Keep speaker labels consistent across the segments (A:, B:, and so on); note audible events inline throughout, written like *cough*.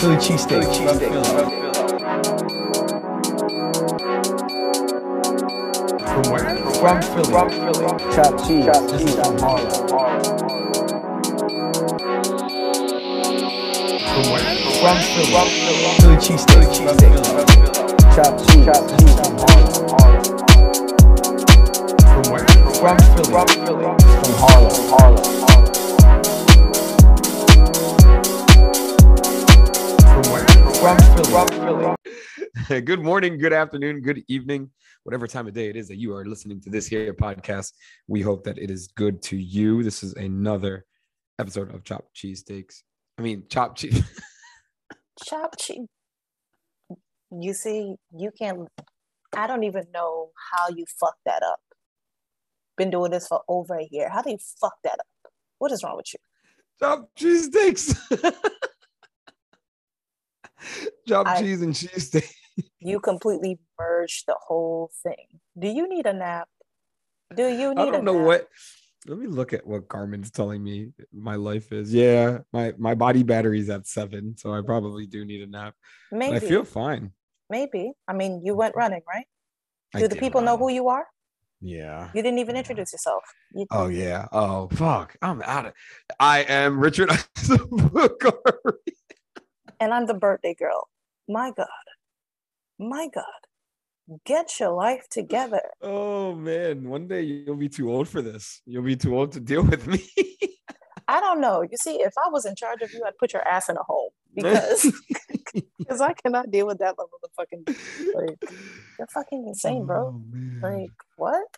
A: Philly cheesesteak.
B: From where?
A: From Philly.
C: From Philly.
A: Chopped cheese.
C: Chopped
A: This
C: cheese.
A: is from Harlem.
B: From where?
A: From Philly.
C: Philly.
A: Philly cheesesteak. Chopped cheese.
C: Chopped
A: This is
C: cheese.
A: from Harlem.
B: From where?
A: From Philly.
C: From Philly.
A: From Harlem.
C: From Harlem.
B: From where?
A: From Philly.
C: From Philly. *laughs*
B: good morning, good afternoon, good evening, whatever time of day it is that you are listening to this here podcast. We hope that it is good to you. This is another episode of Chopped Cheesesteaks. I mean, Chopped Cheese. *laughs*
D: Chop cheese. You see, you can't. I don't even know how you fucked that up. Been doing this for over a year. How do you fuck that up? What is wrong with you?
B: Chop cheese sticks. *laughs*
D: Chop
B: cheese and cheesesteak.
D: You completely merged the whole thing. Do you need a nap? Do you need
B: I don't know
D: nap?
B: what. Let me look at what Garmin's telling me my life is. Yeah, my my body battery's at seven, so I probably do need a nap. But
D: Maybe.
B: I feel fine.
D: maybe. I mean, you went running, right?
B: I
D: Do the
B: did
D: people know who you are?
B: Yeah.
D: You didn't even introduce yourself. You,
B: Oh yeah. Oh fuck. I'm out of. I am Richard *laughs*
D: and I'm the birthday girl. My God. My God. Get your life together.
B: Oh man, one day you'll be too old for this. You'll be too old to deal with me.
D: I don't know. You see, if I was in charge of you, I'd put your ass in a hole *laughs* because *laughs* because I cannot deal with that level of fucking like you're fucking insane, bro.
B: Oh.
D: Like what?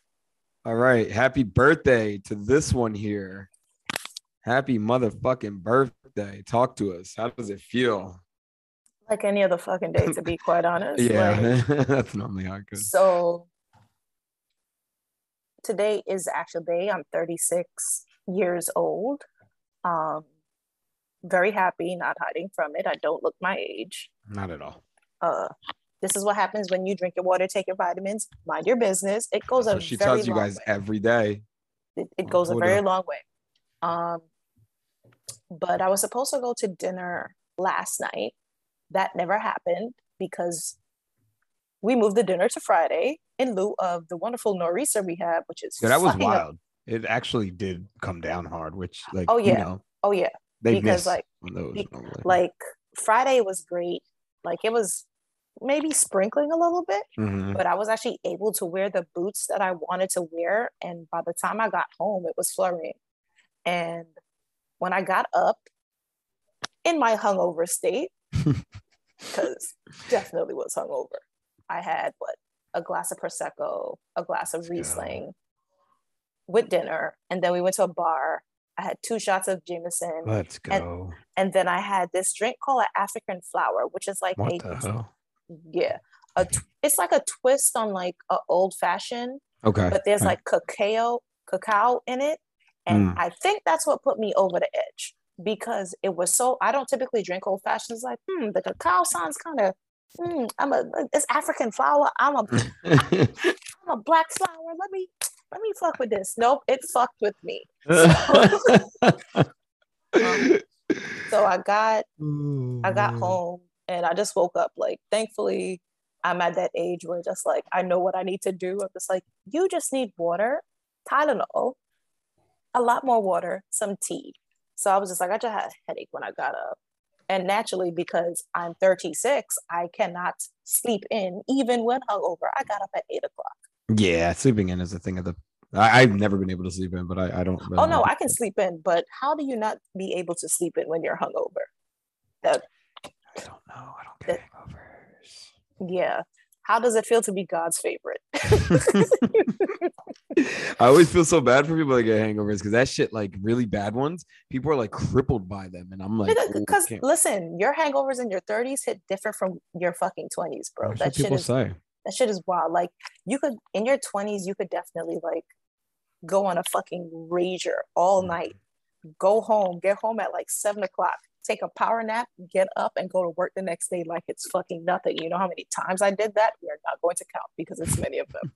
B: All right. Happy birthday to this one here. Happy motherfucking birthday. Talk to us. How does it feel?
D: Like any other fucking day, to be quite honest. *laughs*
B: Yeah, *laughs* that's normally how it goes.
D: so today is the actual day. I'm 36 years old. Um, very happy, not hiding from it. I don't look my age.
B: Not at all.
D: Uh, this is what happens when you drink your water, take your vitamins, mind your business. It goes
B: That's
D: a
B: she
D: very
B: tells you
D: long
B: guys
D: way.
B: every day.
D: it, it goes a very long way. Um, but I was supposed to go to dinner last night. That never happened because we moved the dinner to Friday in lieu of the wonderful nor'easter we have, which is
B: Yeah, that was
D: fucking up-
B: wild. It actually did come down hard, which like
D: Oh,
B: you
D: yeah.
B: know,
D: Oh yeah,
B: they
D: Because, like, be- like Friday was great. Like it was maybe sprinkling a little bit,
B: Mhm.
D: but I was actually able to wear the boots that I wanted to wear. And by the time I got home, it was flurrying. And when I got up in my hungover state, *laughs* because definitely was hungover, I had what a glass of prosecco, a glass of. Riesling with dinner, and then we went to a bar. I had two shots of Jameson,
B: Let's go.
D: and then I had this drink called an African flower, which is like
B: what
D: a? Yeah, a tw- it's like a twist on like a old fashioned
B: Okay.
D: but there's
B: right.
D: like cacao cacao in it. And
B: Mm.
D: i think that's what put me over the edge because it was so i don't typically drink old fashions like hmm the cacao sounds kind of hmm, i'm a it's african flower. I'm a *laughs* i'm a black flower. Let me let me fuck with this. Nope it fucked with me. *laughs* *laughs* So i got i got home and i just woke up like thankfully i'm at that age where just like i know what i need to do. I'm just like you just need water tylenol a lot more water some tea. So i was just like i just had a headache when i got up. And naturally because i'm 36 i cannot sleep in even when hungover. I got up at 8 o'clock.
B: Yeah, sleeping in is a thing of the. I, I've never been able to sleep in, but I, I don't.
D: oh no i can sleep in but how do you not be able to sleep in when you're hungover? That
B: I don't know. I don't get hangovers.
D: yeah how does it feel to be god's favorite *laughs*
B: I always feel so bad for people that get hangovers because that shit, like really bad ones, people are like crippled by them, and I'm like, uh, oh,
D: because
B: can't-
D: listen, your hangovers in your 30s hit different from your fucking 20s, bro.
B: that's
D: That
B: what
D: shit
B: people
D: is
B: say.
D: that shit is wild. Like you could in your 20s, you could definitely like go on a fucking rager all mm. night, go home, get home at like seven o'clock, take a power nap, get up and go to work the next day like it's fucking nothing. You know how many times I did that? We are not going to count because it's many of them.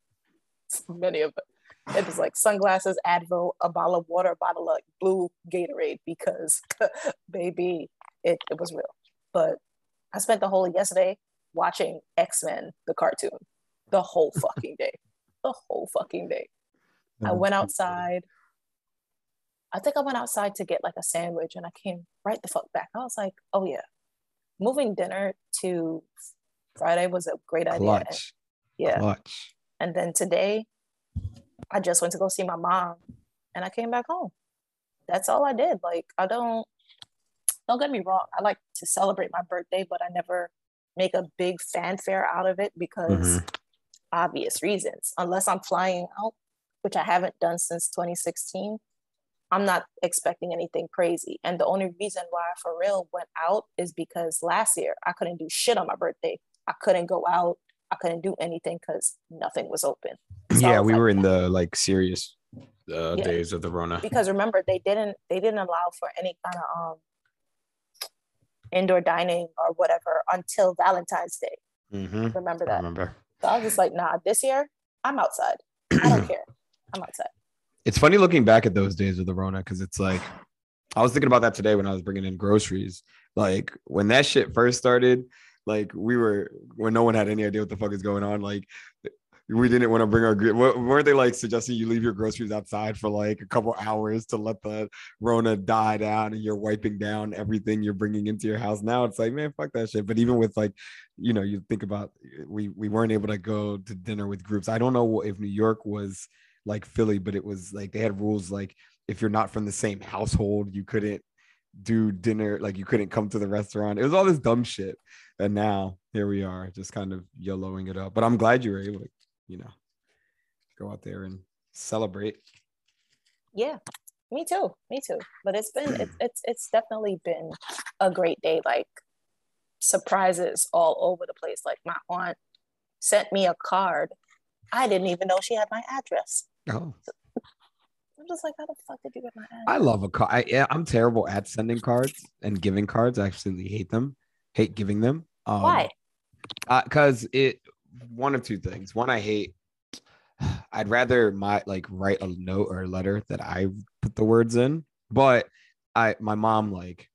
D: It's many of them. It was like sunglasses, Advil, a bottle of water, a bottle of blue Gatorade because, *laughs* baby, it, it was real. But I spent the whole of yesterday watching X Men, the cartoon, the whole fucking day. The whole fucking day. I went outside. I think I went outside to get like a sandwich and I came right the fuck back. I was like, oh yeah, moving dinner to Friday was a great idea. And- yeah.
B: Clutch.
D: And then today, I just went to go see my mom and I came back home. That's all I did. Like, I don't, don't get me wrong. I like to celebrate my birthday, but I never make a big fanfare out of it because
B: Mhm.
D: obvious reasons. Unless I'm flying out, which I haven't done since 2016, I'm not expecting anything crazy. And the only reason why I for real went out is because last year I couldn't do shit on my birthday. I couldn't go out. I couldn't do anything because nothing was open. So
B: yeah,
D: was
B: we
D: like,
B: were in the like serious uh,
D: Yeah.
B: days of the Rona.
D: because remember they didn't they didn't allow for any kind of um indoor dining or whatever until Valentine's Day.
B: Mm-hmm.
D: Remember
B: I
D: that?
B: remember.
D: So I was just like, nah, this year I'm outside. I don't *clears throat* care. I'm outside.
B: It's funny looking back at those days of the Rona because it's like I was thinking about that today when I was bringing in groceries. Like when that shit first started, like we were when no one had any idea what the fuck is going on. Like we didn't want to bring our weren't they like suggesting you leave your groceries outside for like a couple hours to let the Rona die down and you're wiping down everything you're bringing into your house. Now it's like man, fuck that shit. But even with like you know you think about we we weren't able to go to dinner with groups. I don't know if New York was like Philly, but it was like they had rules like if you're not from the same household, you couldn't do dinner, like you couldn't come to the restaurant. It was all this dumb shit. And now here we are, just kind of yellowing it up. But I'm glad you were able to, you know, go out there and celebrate.
D: Yeah, me too. Me too. But it's been it's *clears throat* it's it's definitely been a great day. Like surprises all over the place. Like my aunt sent me a card. I didn't even know she had my address.
B: Oh,
D: I'm just like, how the fuck did you get my address?
B: I love a card. I, yeah, I'm terrible at sending cards and giving cards. I absolutely hate them. Hate giving them. Um,
D: Why?
B: because it one of two things one i hate *sighs* i'd rather my like write a note or a letter that i put the words in but i my mom like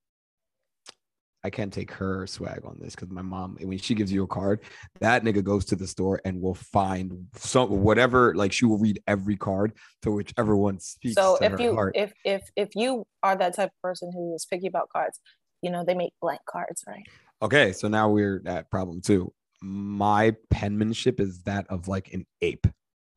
B: i can't take her swag on this because my mom when she gives you a card that nigga goes to the store and will find some whatever like she will read every card to whichever one speaks
D: So
B: to
D: if
B: her
D: you
B: heart.
D: if if if you are that type of person who is picky about cards, you know they make blank cards, right?
B: okay so now we're at problem two my penmanship is that of like an ape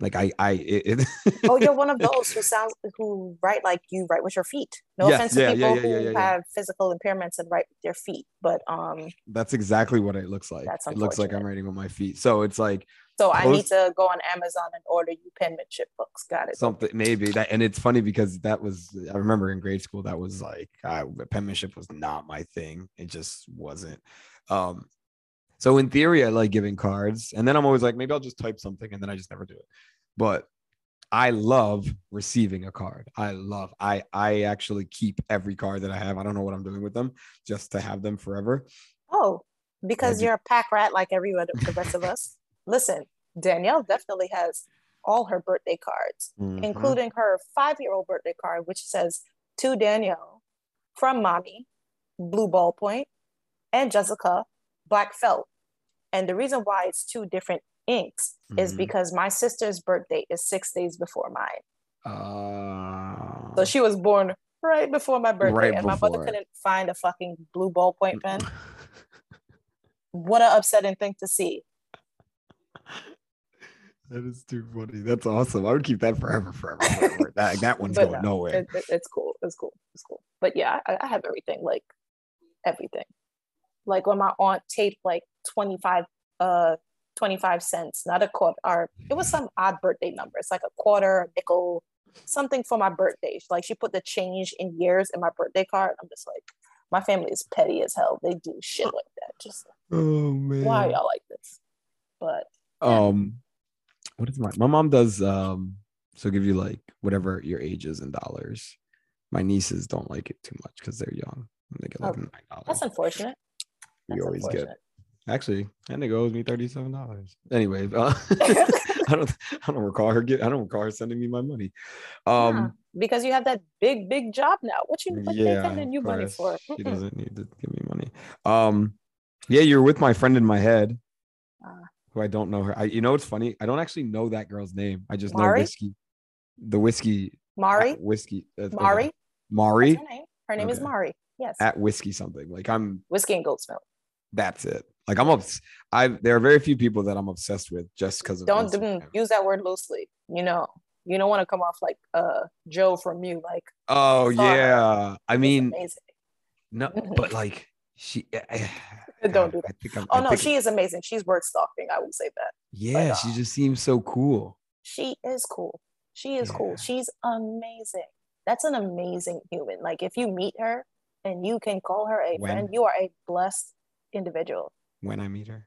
B: like i i it, it-
D: Oh, you're one of *laughs* those who sounds who write like you write with your feet. No
B: Yes,
D: offense to people
B: yeah, yeah,
D: who
B: yeah, yeah, yeah.
D: have physical impairments and write with their feet, but um,
B: That's exactly what it looks like.
D: That's
B: it looks like I'm writing with my feet. So it's like
D: so I need to go on Amazon and order you penmanship books. Got it.
B: something maybe that, and it's funny because that was I remember in grade school that was like I, penmanship was not my thing. It just wasn't. Um, so in theory, I like giving cards, and then I'm always like maybe I'll just type something, and then I just never do it. But I love receiving a card. I love. I I actually keep every card that I have. I don't know what I'm doing with them, just to have them forever.
D: Oh, because you're a pack rat like every other the rest of us. *laughs* Listen, Danielle definitely has all her birthday cards,
B: Mhm.
D: including her five-year-old birthday card, which says to Danielle from mommy, blue ballpoint, and Jessica, black felt. And the reason why it's two different inks is
B: Mhm.
D: because my sister's birthday is six days before mine.
B: Uh,
D: So she was born right before my birthday,
B: Right
D: and my mother couldn't find a fucking blue ballpoint pen. *laughs* What an upsetting thing to see.
B: That is too funny. That's awesome. I would keep that forever, forever, forever. *laughs* that, that one's going
D: no,
B: nowhere.
D: It, it- it's cool. It's cool. It's cool. But yeah, I, I have everything, like everything. Like when my aunt taped like 25, uh, 25 cents, not a quarter, or it was some odd birthday number. It's like a quarter, a nickel, something for my birthday. Like she put the change in years in my birthday card. I'm just like, my family is petty as hell. They do shit like that. Just
B: oh man.
D: why y'all like this? But
B: Um, what is my my mom does? Um, so give you like whatever your age is in dollars. My nieces don't like it too much because they're young. They get like
D: Oh,
B: nine
D: that's
B: dollars.
D: unfortunate.
B: We
D: That's
B: always get
D: unfortunate.
B: Actually, that nigga owes me thirty-seven dollars. Anyway, uh, *laughs* *laughs* I don't I don't recall her get I don't recall her sending me my money. Um
D: Yeah, because you have that big, big job now. What you what
B: yeah,
D: sending you money for?
B: she doesn't need to give me money. Um, yeah, you're with my friend in my head.
D: Ah.
B: who I don't know her. I you know what's funny? I don't actually know that girl's name. I just know
D: Mari?
B: whiskey. The whiskey
D: Mari,
B: whiskey. uh, okay.
D: Mari,
B: Mari
D: her name. Her name is Mari. Yes,
B: at whiskey something. Like I'm
D: whiskey and goat's milk.
B: that's it. Like I'm obs- I there are very few people that I'm obsessed with just because of
D: Don't
B: Instagram.
D: use that word loosely. You know, you don't want to come off like uh Joe from you. Like
B: Oh
D: her.
B: yeah. I mean
D: amazing.
B: no, *laughs* but like she eh,
D: Don't do
B: I think I'm,
D: Oh
B: I
D: no, she is amazing. She's worth stalking. I will say that.
B: yeah,
D: uh,
B: she just seems so cool.
D: She is cool. She is cool. She's amazing. That's an amazing human. Like if you meet her and you can call her a
B: When?
D: friend, you are a blessed individual.
B: When I meet her.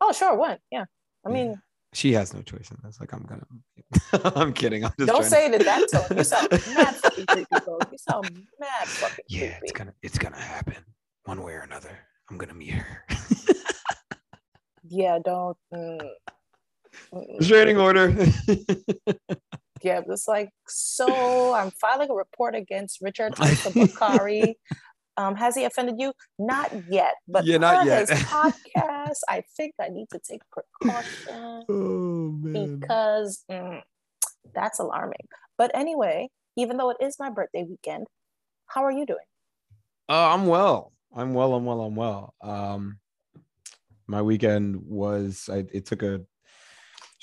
D: Oh, sure, one. Yeah. I
B: Yeah.
D: mean,
B: She has no choice in this. Like I'm gonna *laughs* I'm kidding. I'm just
D: don't say
B: to-
D: it in that tone. You sound *laughs* mad fucking creepy, bro. You sound mad fucking
B: yeah,
D: creepy.
B: it's gonna it's gonna happen one way or another. I'm gonna meet her.
D: Yeah, don't. Mm, mm,
B: Restraining order.
D: Yeah, it's like so. I'm filing a report against Richard *laughs* Bakari. Um, has he offended you? Not yet, but
B: Yeah, not yet.
D: his podcast, I think I need to take precaution *laughs*
B: oh
D: because mm, that's alarming. But anyway, even though it is my birthday weekend, how are you doing?
B: Uh, I'm well. I'm well. I'm well. I'm well. Um, my weekend was. I, it took a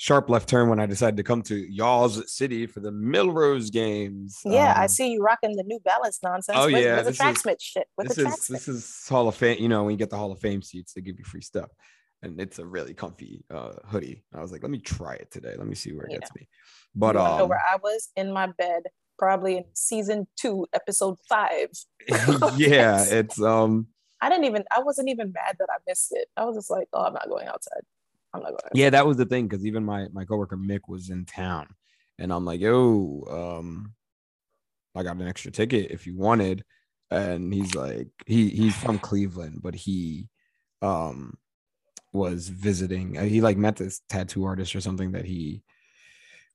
B: sharp left turn when I decided to come to y'all's city for the Millrose games.
D: Yeah, I
B: Um,
D: see you rocking the new balance nonsense.
B: oh,
D: with,
B: yeah,
D: with the
B: this is-
D: tracksmith shit. With
B: This
D: the
B: is this is Hall of Fame. You know, when you get the Hall of Fame seats, they give you free stuff, and it's a really comfy uh, hoodie. I was like, let me try it today. Let me see where it
D: Yeah.
B: gets me. But
D: you know
B: um,
D: where I was in my bed, probably in season two, episode five. *laughs* *laughs*
B: yeah, it's um.
D: I didn't even. I wasn't even mad that I missed it. I was just like, oh, I'm not going outside. I'm not going.
B: Yeah that was the thing because even my my coworker mick was in town and i'm like yo um i got an extra ticket if you wanted and he's like he he's from cleveland but he um was visiting uh, he like met this tattoo artist or something that he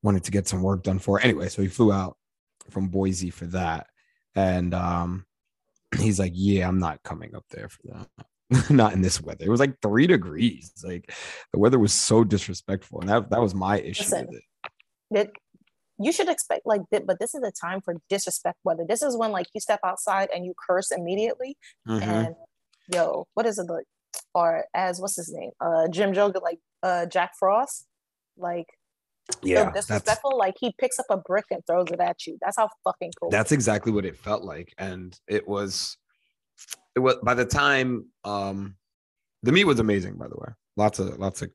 B: wanted to get some work done for anyway so he flew out from boise for that and um *clears throat* he's like yeah i'm not coming up there for that *laughs* not in this weather. It was like three degrees. Like the weather was so disrespectful, and that that was my issue
D: Listen,
B: with it.
D: that you should expect like that, but this is a time for disrespect weather. This is when like you step outside and you curse immediately.
B: Mhm.
D: And yo, what is it like? Or as what's his name? Uh Jim Jogan, like uh Jack Frost. Like
B: Yeah,
D: disrespectful. Like he picks up a brick and throws it at you. That's how fucking cool.
B: that's exactly what it felt like, and it was. It was by the time um, the meet was amazing. By the way, lots of lots of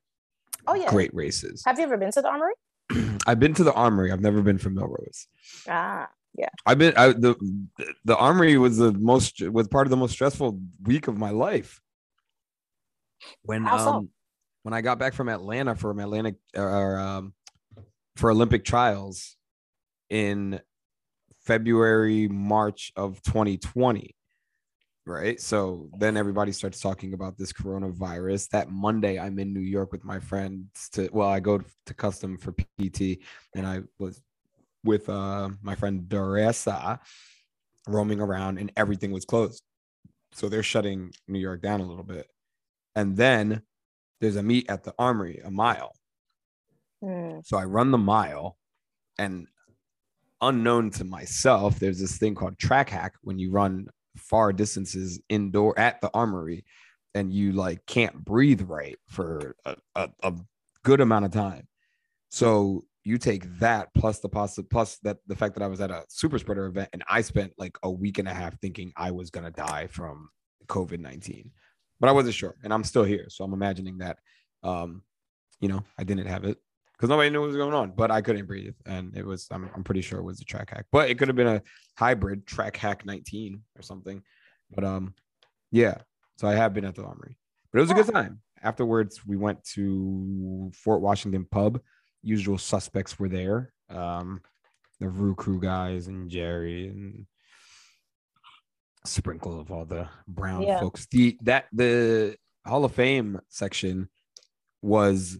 D: oh yeah.
B: great races.
D: Have you ever been to the armory? *clears throat*
B: I've been to the Armory. I've never been from Millrose.
D: Ah, yeah.
B: I've been I, the the Armory was the most was part of the most stressful week of my life. When
D: How so?
B: um when I got back from Atlanta for my Atlantic or um for Olympic trials in February March of 2020 right? So then everybody starts talking about this coronavirus. That monday i'm in new york with my friends to well i go to custom for pt and i was with uh my friend Doresa roaming around and everything was closed. So they're shutting new york down a little bit. And then there's a meet at the armory a mile.
D: Hmm.
B: so I run the mile, and unknown to myself, there's this thing called track hack. When you run far distances indoor at the armory and you like can't breathe right for a, a, a good amount of time. So you take that plus the plus that the fact that I was at a super spreader event and I spent like a week and a half thinking I was gonna die from COVID 19. But I wasn't sure, and I'm still here. So I'm imagining that um, you know, I didn't have it because nobody knew what was going on, but I couldn't breathe. And it was, I'm, I'm pretty sure it was a track hack, but it could have been a hybrid track hack 19 or something. But um, yeah. So I have been at the armory, but it was a good time. Afterwards, we went to Fort Washington pub. Usual suspects were there. Um, the Rue Crew guys and Jerry and sprinkle of all the brown
D: Yeah.
B: folks. The that the Hall of Fame section was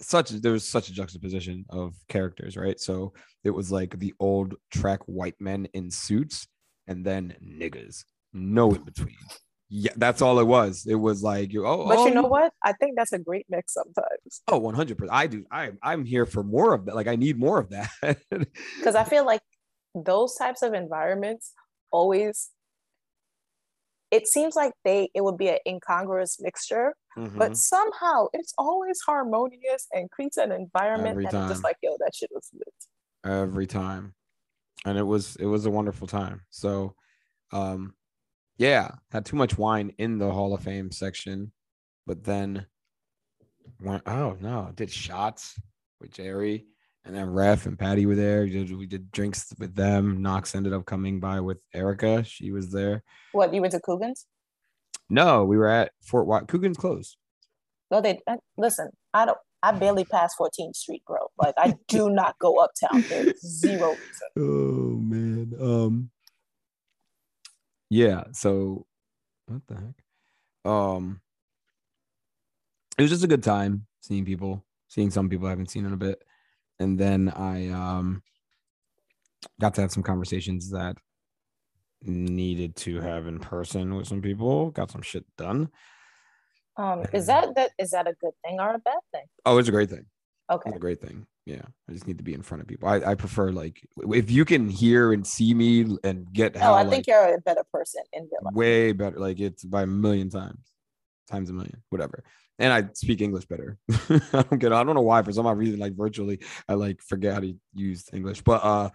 B: such there was such a juxtaposition of characters, right? So it was like the old track white men in suits, and then niggas, no in between. Yeah, that's all it was. It was like you. Oh,
D: But
B: oh,
D: you know oh. what? I think that's a great mix sometimes
B: Oh, 100 percent. I do. I I'm here for more of that. Like I need more of that. *laughs*
D: because I feel like those types of environments always. It seems like they it would be an incongruous mixture,
B: Mhm.
D: but somehow it's always harmonious and creates an environment
B: Every
D: that I'm
B: time.
D: just like, yo, that shit was lit.
B: every time and it was it was a wonderful time so um yeah had too much wine in the hall of fame section but then went oh no did shots with jerry and then ref and patty were there we did, we did drinks with them knox ended up coming by with erica she was there
D: What you went to Coogan's?
B: no we were at fort white coogan's closed
D: No, they uh, listen. I don't. I barely pass 14th Street, bro. Like I *laughs* do not go uptown. There's zero reason. *laughs*
B: Oh man. Um yeah, so what the heck? Um it was just a good time seeing people, seeing some people I haven't seen in a bit. And then I um got to have some conversations that needed to have in person with some people, got some shit done.
D: Um, is that that is that a good thing or a bad thing?
B: Oh, it's a great thing.
D: Okay.
B: It's a great thing. Yeah. I just need to be in front of people. I, I prefer like if you can hear and see me and get how
D: Oh, I
B: like,
D: think you're a better person in real life.
B: way better. Like it's by a million times, times a million, whatever. And I speak English better. *laughs* I don't get. I don't know why. For some odd reason, like virtually, I like forget how to use English. But uh,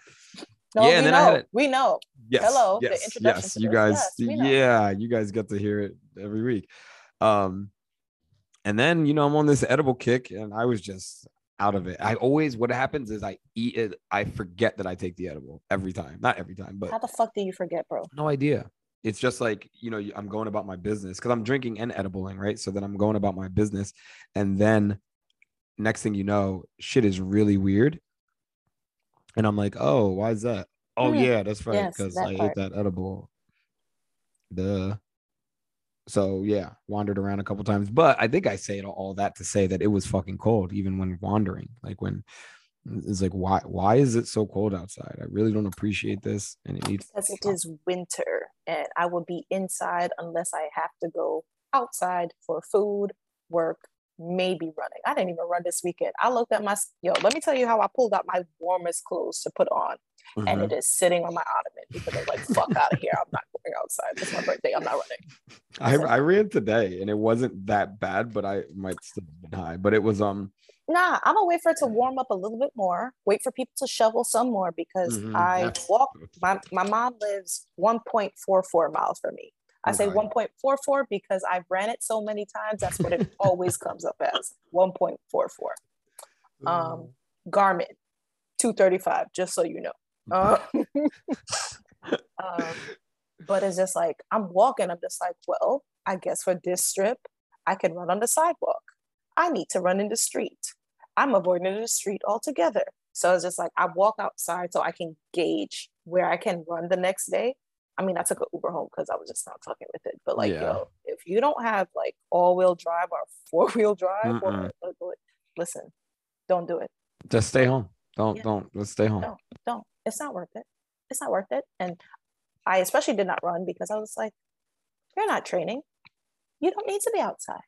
D: No,
B: yeah,
D: we
B: and then
D: know.
B: I had it-
D: We know.
B: yes,
D: Hello,
B: yes, yes. You guys,
D: Yes,
B: yeah, you guys get to hear it every week. Um, and then you know I'm on this edible kick, and I was just out of it. I always what happens is I eat it. I forget that I take the edible every time. Not every time, but
D: How the fuck do you forget, bro?
B: no idea. It's just like, you know, I'm going about my business because I'm drinking and edibling, right? So then I'm going about my business. And then next thing you know, shit is really weird. And I'm like, oh, why is that? Oh,
D: Hmm.
B: yeah, that's right.
D: Yes,
B: Because
D: that
B: I ate that edible. Duh. So yeah, wandered around a couple times. But I think I say it all that to say that it was fucking cold, even when wandering. Like when it's like, why why is it so cold outside? I really don't appreciate this. And it needs
D: Because it is winter and I will be inside unless I have to go outside for food, work, maybe running. I didn't even run this weekend. I looked at my yo, let me tell you how I pulled out my warmest clothes to put on. And
B: Mhm.
D: it is sitting on my ottoman because I'm like, fuck out of here. I'm not going outside. It's my birthday. I'm not running.
B: I, I ran today and it wasn't that bad, but I might still have been high. But it was um
D: Nah, I'm gonna wait for it to warm up a little bit more. Wait for people to shovel some more because
B: Mhm,
D: I
B: that's-
D: walk. My my mom lives 1.44 miles from me. I say
B: Okay.
D: 1.44 because I've ran it so many times. That's what it *laughs* always comes up as 1.44. Um, Garmin 235. Just so you know. Uh, *laughs* *laughs* um, but it's just like I'm walking. I'm just like, well, I guess for this strip, I can run on the sidewalk. I need to run in the street. I'm avoiding the street altogether. So it's just like I walk outside so I can gauge where I can run the next day. I mean, I took an Uber home because I was just not fucking with it. But like,
B: Yeah.
D: yo, if you don't have like all-wheel drive or *laughs* four-wheel drive, or
B: Mm-mm.
D: like, like, listen, don't do it.
B: just stay home. Don't
D: Yeah.
B: don't let's stay home.
D: No. Don't. It's not worth it. It's not worth it. And I especially did not run because I was like, you're not training. You don't need to be outside.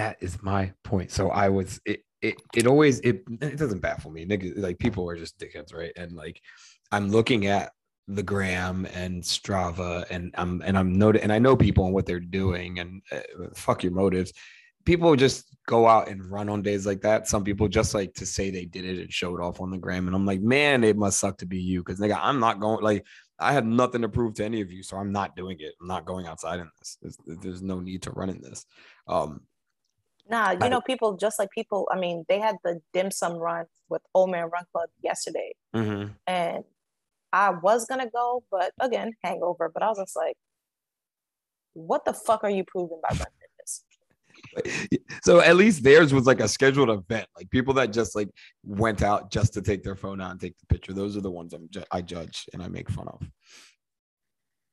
B: That is my point. So I was it it it always it it doesn't baffle me. Like people are just dickheads, right? And like I'm looking at the gram and Strava and I'm and I'm noting and I know people and what they're doing and uh, fuck your motives. People just go out and run on days like that. Some people just like to say they did it and show it off on the gram. And I'm like, man, it must suck to be you because nigga, I'm not going like I have nothing to prove to any of you, so I'm not doing it. I'm not going outside in this. There's, there's no need to run in this. Um,
D: Nah, you know, people just like people, I mean, they had the dim sum run with Old Man Run Club yesterday.
B: mhm.
D: And I was gonna go, but again, hangover. But I was just like, what the fuck are you proving by running this? *laughs*
B: So at least theirs was like a scheduled event. Like people that just like went out just to take their phone out and take the picture. Those are the ones I'm ju- I judge and I make fun of.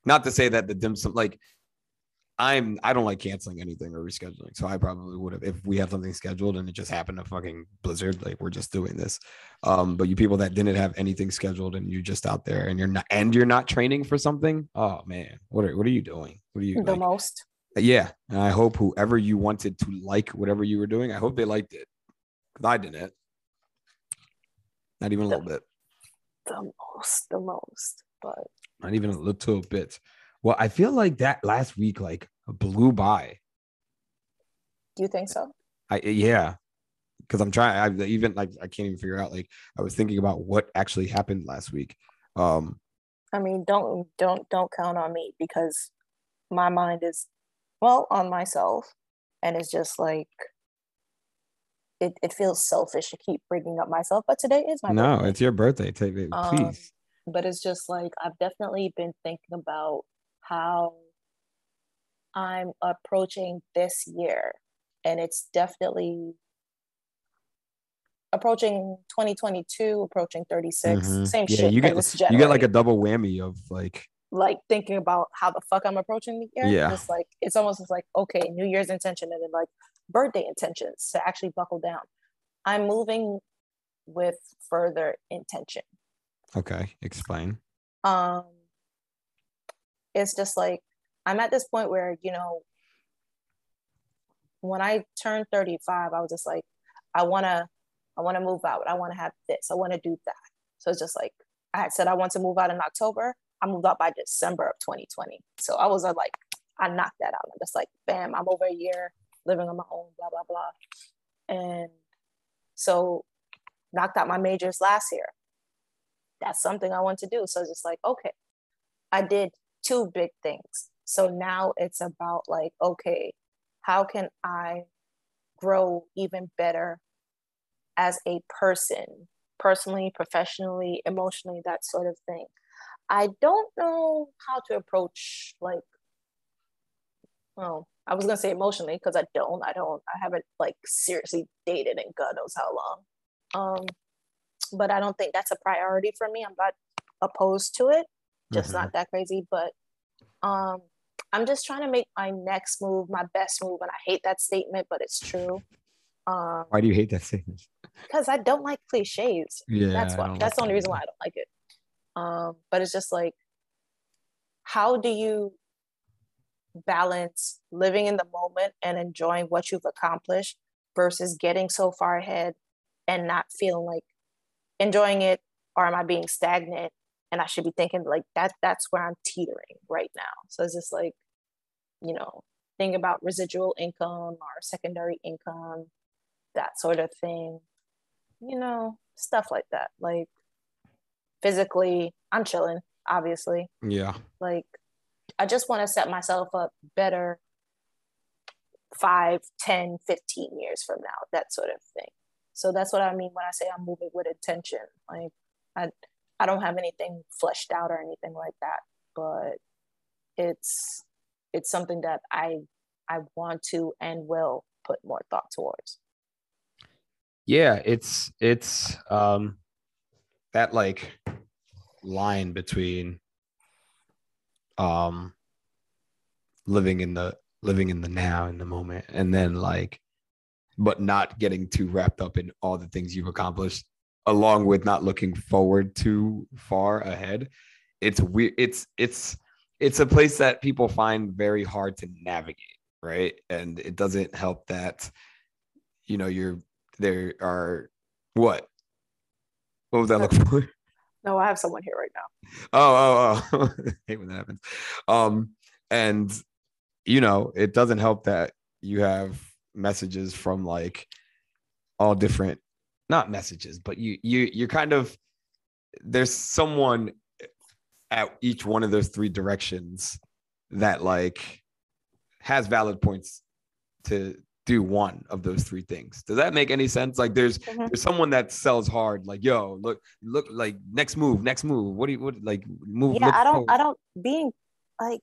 B: Not to say that the dim sum like I'm I don't like canceling anything or rescheduling. So I probably would have if we have something scheduled and it just happened to fucking blizzard, like we're just doing this. Um, but you people that didn't have anything scheduled and you're just out there and you're not and you're not training for something, oh man, what are what are you doing? What are you
D: the
B: like,
D: most.
B: yeah. And I hope whoever you wanted to like whatever you were doing, I hope they liked it. Because I didn't. Not even a little bit.
D: The most. The most. But
B: Not even a little bit. Well, I feel like that last week like blew by.
D: do you think so?
B: I yeah, because I'm trying. I even like I can't even figure out. Like I was thinking about what actually happened last week. Um,
D: I mean, don't don't don't count on me because my mind is well on myself, and it's just like it, it feels selfish to keep bringing up myself. But today is my
B: no,
D: birthday.
B: it's your birthday. Take it,
D: Um,
B: please.
D: but it's just like I've definitely been thinking about how I'm approaching this year, and it's definitely approaching 2022, approaching 36.
B: Mhm.
D: Same
B: yeah,
D: shit.
B: you get you get like a double whammy of like
D: like thinking about how the fuck I'm approaching the year.
B: Yeah.
D: It's like it's almost like okay, New Year's intention and then like birthday intentions to actually buckle down. I'm moving with further intention.
B: okay, explain.
D: Um it's just like I'm at this point where, you know, when I turned 35, I was just like, I wanna I wanna move out. I wanna have this. I wanna do that. So it's just like I had said I want to move out in October. I moved out by December of 2020. So I was uh, like, I knocked that out. I'm just like, bam, I'm over a year living on my own, blah, blah, blah. And so knocked out my majors last year. That's something I want to do. So it's just like, okay, I did two big things. So now it's about like, okay, how can I grow even better as a person, personally, professionally, emotionally, that sort of thing. I don't know how to approach like well, I was gonna say emotionally because I don't. I don't. I haven't like seriously dated in God knows how long. Um, but I don't think that's a priority for me. I'm not opposed to it, just
B: Mhm.
D: not that crazy. But um, I'm just trying to make my next move my best move, and I hate that statement, but it's true. Um,
B: Why do you hate that statement?
D: because I don't like cliches
B: Yeah,
D: that's why that's
B: like
D: the only reason why i don't like it um but it's just like how do you balance living in the moment and enjoying what you've accomplished versus getting so far ahead and not feeling like enjoying it or am i being stagnant and i should be thinking like that that's where i'm teetering right now so it's just like you know think about residual income or secondary income that sort of thing you know, stuff like that. Like physically, I'm chilling, obviously.
B: Yeah.
D: Like I just want to set myself up better five, 10, 15 years from now, that sort of thing. So that's what I mean when I say I'm moving with intention. Like I I don't have anything fleshed out or anything like that, but it's it's something that I I want to and will put more thought towards.
B: yeah it's it's um that like line between um living in the living in the now in the moment and then like but not getting too wrapped up in all the things you've accomplished along with not looking forward too far ahead. It's weird it's it's it's a place that people find very hard to navigate right? And it doesn't help that you know you're there are what? What was that look for? *laughs*
D: No, I have someone here right now.
B: oh oh oh *laughs* hate when that happens. Um and you know it doesn't help that you have messages from like all different not messages but you you you're kind of there's someone at each one of those three directions that like has valid points to do one of those three things does that make any sense like there's
D: Mhm.
B: there's someone that sells hard like yo look look like next move next move what do you what like move
D: yeah i don't
B: forward.
D: i don't being like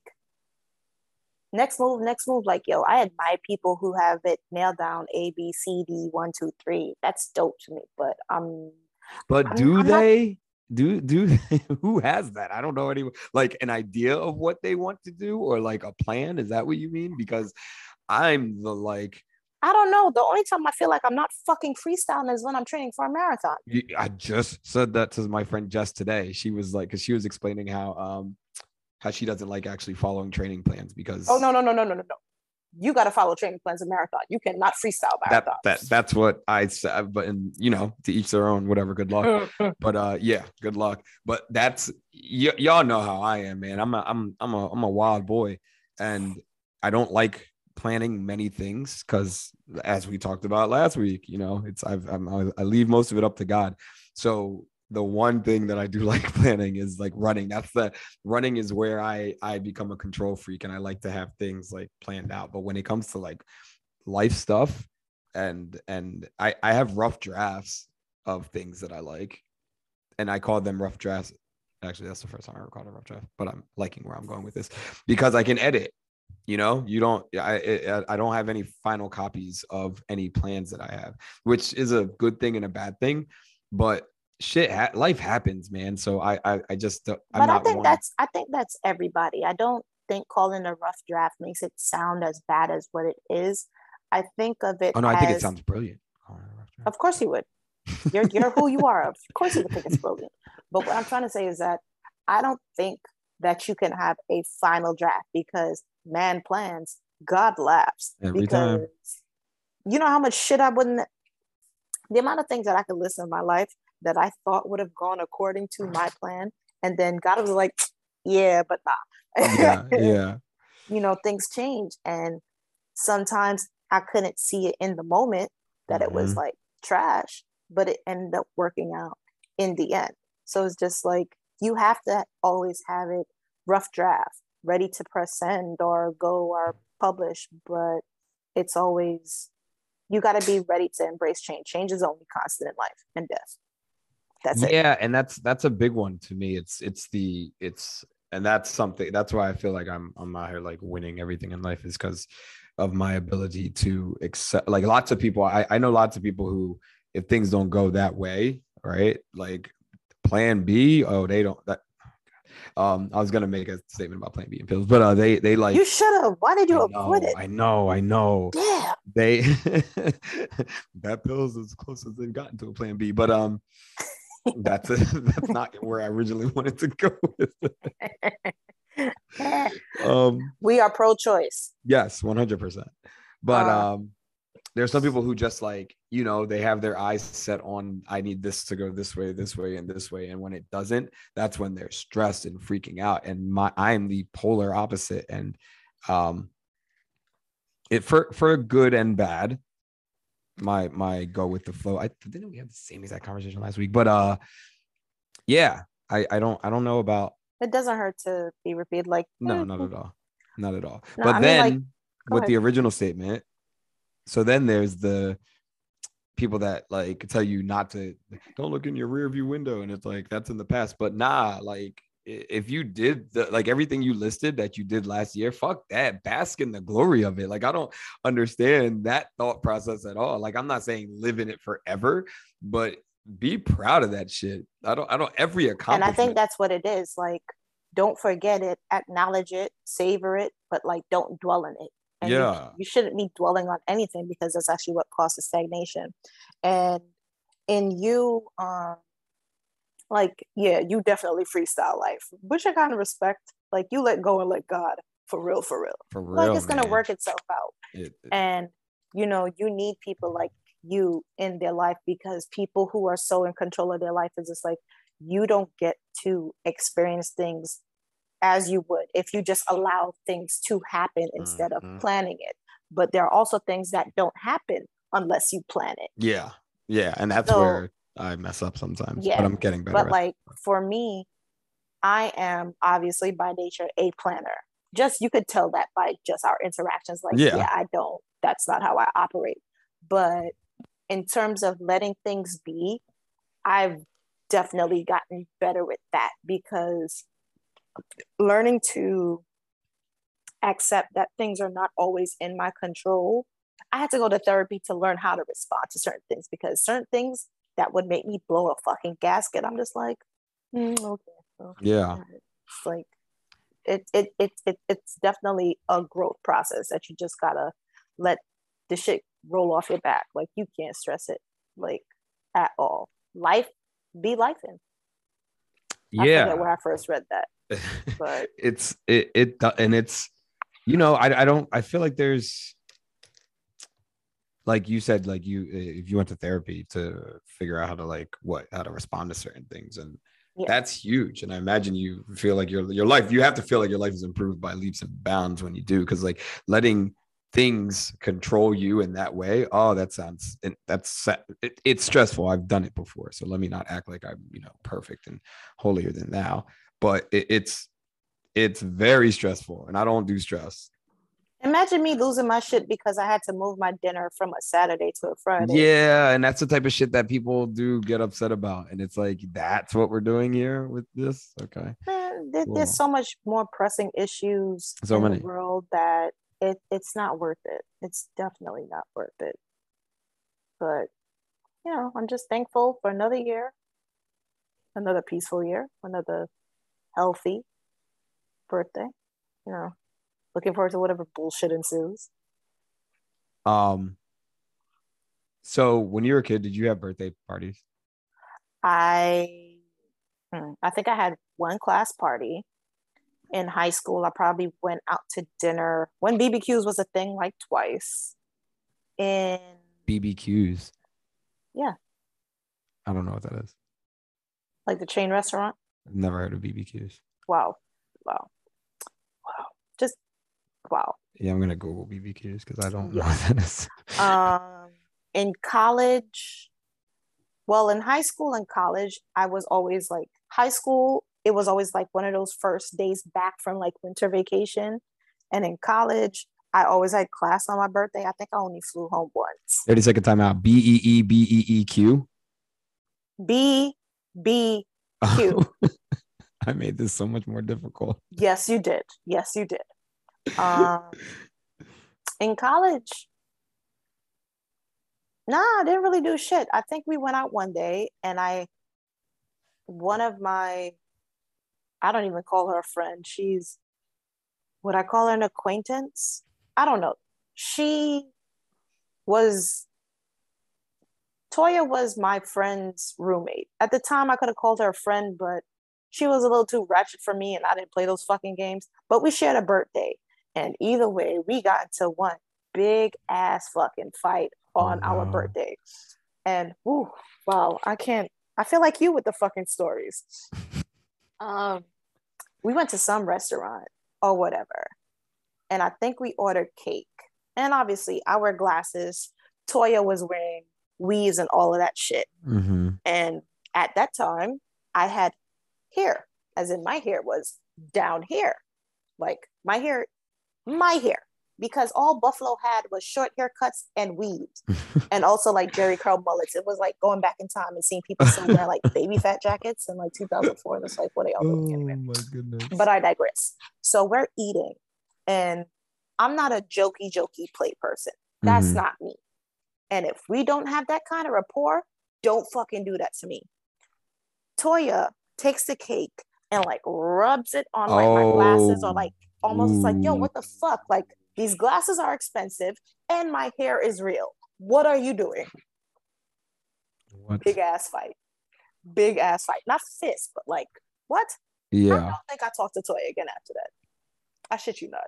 D: next move next move like yo i admire people who have it nailed down a b c d one two three that's dope to me but um
B: but
D: I'm-
B: do
D: I'm not-
B: they do do *laughs* who has that? I don't know anyone like an idea of what they want to do or like a plan. Is that what you mean? Because I'm the like
D: I don't know. The only time I feel like I'm not fucking freestyling is when I'm training for a marathon.
B: i just said that to my friend Jess today. She was like, because she was explaining how um how she doesn't like actually following training plans because
D: Oh no, no, no, no, no, no, no. You gotta follow training plans in marathon. You cannot freestyle
B: that
D: marathon.
B: that that's what I said. But and you know, to each their own. Whatever. Good luck. *laughs* but uh yeah good luck but that's y- y'all know how i am man i'm a i'm i'm a i'm a wild boy and i don't like planning many things because as we talked about last week you know it's i've I'm, i leave most of it up to god so the one thing that i do *laughs* like planning is like running that's the running is where i i become a control freak and i like to have things like planned out but when it comes to like life stuff and and i i have rough drafts of things that I like, and I call them rough drafts. Actually, that's the first time I ever called a rough draft, but I'm liking where I'm going with this because I can edit. You know, you don't. I I, I don't have any final copies of any plans that I have, which is a good thing and a bad thing. But shit, ha- life happens, man. So I I, I just I'm
D: but I
B: not
D: think
B: one-
D: that's I think that's everybody. I don't think calling a rough draft makes it sound as bad as what it is. I think of it.
B: Oh no, I think it sounds brilliant. calling it a rough draft.
D: Of course you would. You're you're who you are. Of course you would think it's brilliant. But what I'm trying to say is that I don't think that you can have a final draft because man plans, God laughs.
B: Every
D: because
B: time.
D: you know how much shit I wouldn't the amount of things that I could list in my life that I thought would have gone according to my plan. And then God was like, yeah, but nah.
B: yeah, *laughs* yeah,
D: you know, things change. And sometimes I couldn't see it in the moment that it was
B: Mhm.
D: like trash, but it ended up working out in the end. So it's just like you have to always have it rough draft, ready to press send or go or publish, but it's always you got to be ready to embrace change. Change is only constant in life and death. That's it.
B: yeah and that's that's a big one to me it's it's the it's and that's something that's why i feel like i'm i'm out here like winning everything in life is because of my ability to accept like lots of people i i know lots of people who if things don't go that way right like plan b oh they don't that um i was gonna make a statement about plan b and pills but uh they they like
D: You should have. Why did you
B: I
D: avoid
B: know,
D: it?
B: I know, I know.
D: Yeah.
B: They *laughs* that pill's as close as they've gotten to a plan B, but um that's a, that's not where I originally wanted to go with it. Um
D: we are pro-choice.
B: yes, 100%. But
D: Uh,
B: um there's some people who just like, you know, they have their eyes set on I need this to go this way, this way and this way and when it doesn't, that's when they're stressed and freaking out and my I'm the polar opposite and um it for for good and bad my my go with the flow. I didn't we have the same exact conversation last week? But uh yeah i i don't i don't know about
D: It doesn't hurt to be repeated. Like
B: no
D: mm,
B: not at all. Not at all.
D: No,
B: but
D: I mean,
B: then
D: like, go
B: with the original statement so then there's the people that like tell you not to don't look in your rear view window and it's like that's in the past. But nah like if you did the, like everything you listed that you did last year fuck that bask in the glory of it like i don't understand that thought process at all like i'm not saying live in it forever but be proud of that shit i don't i don't every accomplishment.
D: and I think that's what it is. Like, don't forget it, acknowledge it, savor it, but like don't dwell in it. And you-
B: Yeah.
D: you, shouldn't be dwelling on anything because that's actually what causes stagnation. And in you, um, like, yeah, you definitely freestyle life, which I kind of respect. Like you let go and let God for real, for real.
B: for real
D: like it's gonna work itself out.
B: It- it-
D: and you know you need people like you in their life because people who are so in control of their life is just like you don't get to experience things as you would if you just allow things to happen instead
B: Mhm.
D: of planning it but there are also things that don't happen unless you plan it
B: yeah yeah and that's
D: So-
B: where i mess up sometimes
D: Yeah,
B: but i'm getting better
D: but like for me i am obviously by nature a planner. Just you could tell that by just our interactions like
B: Yeah.
D: yeah, i don't that's not how i operate. But in terms of letting things be i've definitely gotten better with that because learning to accept that things are not always in my control i had to go to therapy to learn how to respond to certain things because certain things that would make me blow a fucking gasket i'm just like Mm, okay. okay.
B: Yeah.
D: It's like it, it it it it's definitely a growth process that you just gotta let the shit roll off your back. Like you can't stress it like at all. Life be life in.
B: Yeah.
D: forget where I first read that, *laughs* but
B: it's it it and it's you know I I don't I feel like there's like you said like you if you went to therapy to figure out how to like what how to respond to certain things and
D: Yeah.
B: that's huge and I imagine you feel like your your life you have to feel like your life is improved by leaps and bounds when you do because like letting things control you in that way oh that sounds and that's it, it's stressful I've done it before so let me not act like I'm you know perfect and holier than thou but it, it's it's very stressful and i don't do stress
D: imagine me losing my shit because I had to move my dinner from a Saturday to a Friday.
B: yeah and that's the type of shit that people do get upset about and it's like that's what we're doing here with this okay
D: uh, there-
B: Cool.
D: there's so much more pressing issues
B: So
D: in
B: many.
D: the world that it, it's not worth it. It's definitely not worth it. But you know, I'm just thankful for another year, another peaceful year, another healthy birthday. You know, looking forward to whatever bullshit ensues.
B: um so when you were a kid did you have birthday parties
D: I hmm, I think I had one class party in high school. I probably went out to dinner when BBQs was a thing like twice. In
B: bbqs
D: Yeah.
B: i don't know what that is
D: like the chain restaurant.
B: i've never heard of bbqs
D: Wow. Wow. Wow. Just wow.
B: yeah i'm gonna google bbqs because i don't know *laughs* what that is
D: Um in college, well, in high school and college, I was always like high school, it was always like one of those first days back from like winter vacation. And in college, I always had class on my birthday. I think I only flew home once.
B: 30 second timeout b-e-e b-e-e q
D: B B Q. *laughs*
B: i made this so much more difficult
D: Yes, you did. Yes, you did. Um, in college, nah, I didn't really do shit. I think we went out one day and I, one of my, I don't even call her a friend. She's, would I call her an acquaintance? I don't know. She was, Toya was my friend's roommate. At the time, I could have called her a friend, but she was a little too ratchet for me and I didn't play those fucking games. But we shared a birthday. And either way, we got into one big ass fucking fight on our
B: no.
D: birthday. And whew, wow, I can't I feel like you with the fucking stories. *laughs* Um we went to some restaurant or whatever. And I think we ordered cake. And obviously I wear glasses. Toya was wearing weaves and all of that shit.
B: mm-hmm.
D: And at that time, I had hair, as in my hair was down here. Like my hair, my hair, because all Buffalo had was short haircuts and weaves, *laughs* and also like Jheri curl mullets. It was like going back in time and seeing people still wear like Baby Phat jackets in like 2004. And it's like, what are y'all doing anyway?
B: my goodness
D: But I digress. So we're eating, and I'm not a jokey, jokey play person. That's
B: Mhm.
D: not me. And if we don't have that kind of rapport, don't fucking do that to me. Toya takes the cake and like rubs it on like my glasses or
B: Oh,
D: like almost like, yo,
B: mm.
D: what the fuck? Like these glasses are expensive and my hair is real. What are you doing?
B: what
D: Big ass fight. Big ass fight. Not fist, but like, what?
B: Yeah.
D: I don't think I talked to Toy again after that. I shit you not.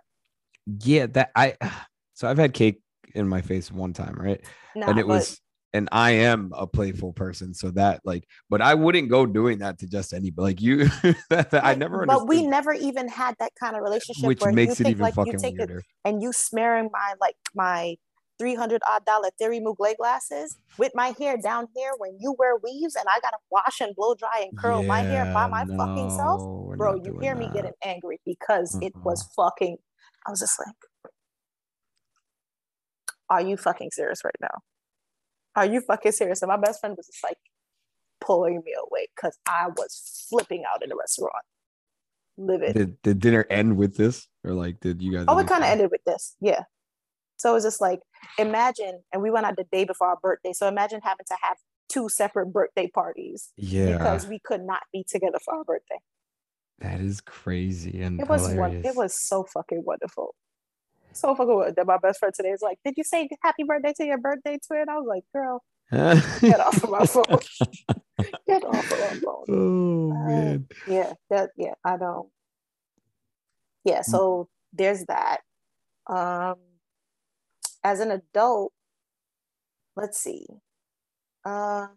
B: yeah that i *sighs* so i've had cake in my face one time right
D: Nah,
B: and it was and i am a playful person so that like but i wouldn't go doing that to just anybody like you *laughs* that, that i never
D: But we never even had that kind of relationship
B: which makes it
D: take
B: even
D: like
B: fucking
D: it
B: weirder
D: and you smearing my like my three hundred odd dollar Thierry Mugler glasses with my hair down here when you wear weaves and I gotta wash and blow dry and curl my hair by
B: Yeah,
D: my fucking self, bro. You hear me getting angry because it was fucking. I was just like, "Are you fucking serious right now? Are you fucking serious?" And my best friend was just like pulling me away because I was flipping out in the restaurant, livid.
B: did, did dinner end with this or like did you guys
D: Oh, it kind of ended with this. Yeah. So it was just like, imagine, and we went out the day before our birthday. So imagine having to have two separate birthday parties
B: Yeah,
D: because we could not be together for our birthday.
B: that is crazy and
D: It was one, it was so fucking wonderful. So fucking wonderful. That my best friend today is like, Did you say happy birthday to your birthday twin? I was like, girl, *laughs* get off of my phone. get off of my phone.
B: oh
D: Uh,
B: man.
D: Yeah, that yeah, I don't. Yeah,
B: Mm.
D: so there's that. Um as an adult, let's see. Uh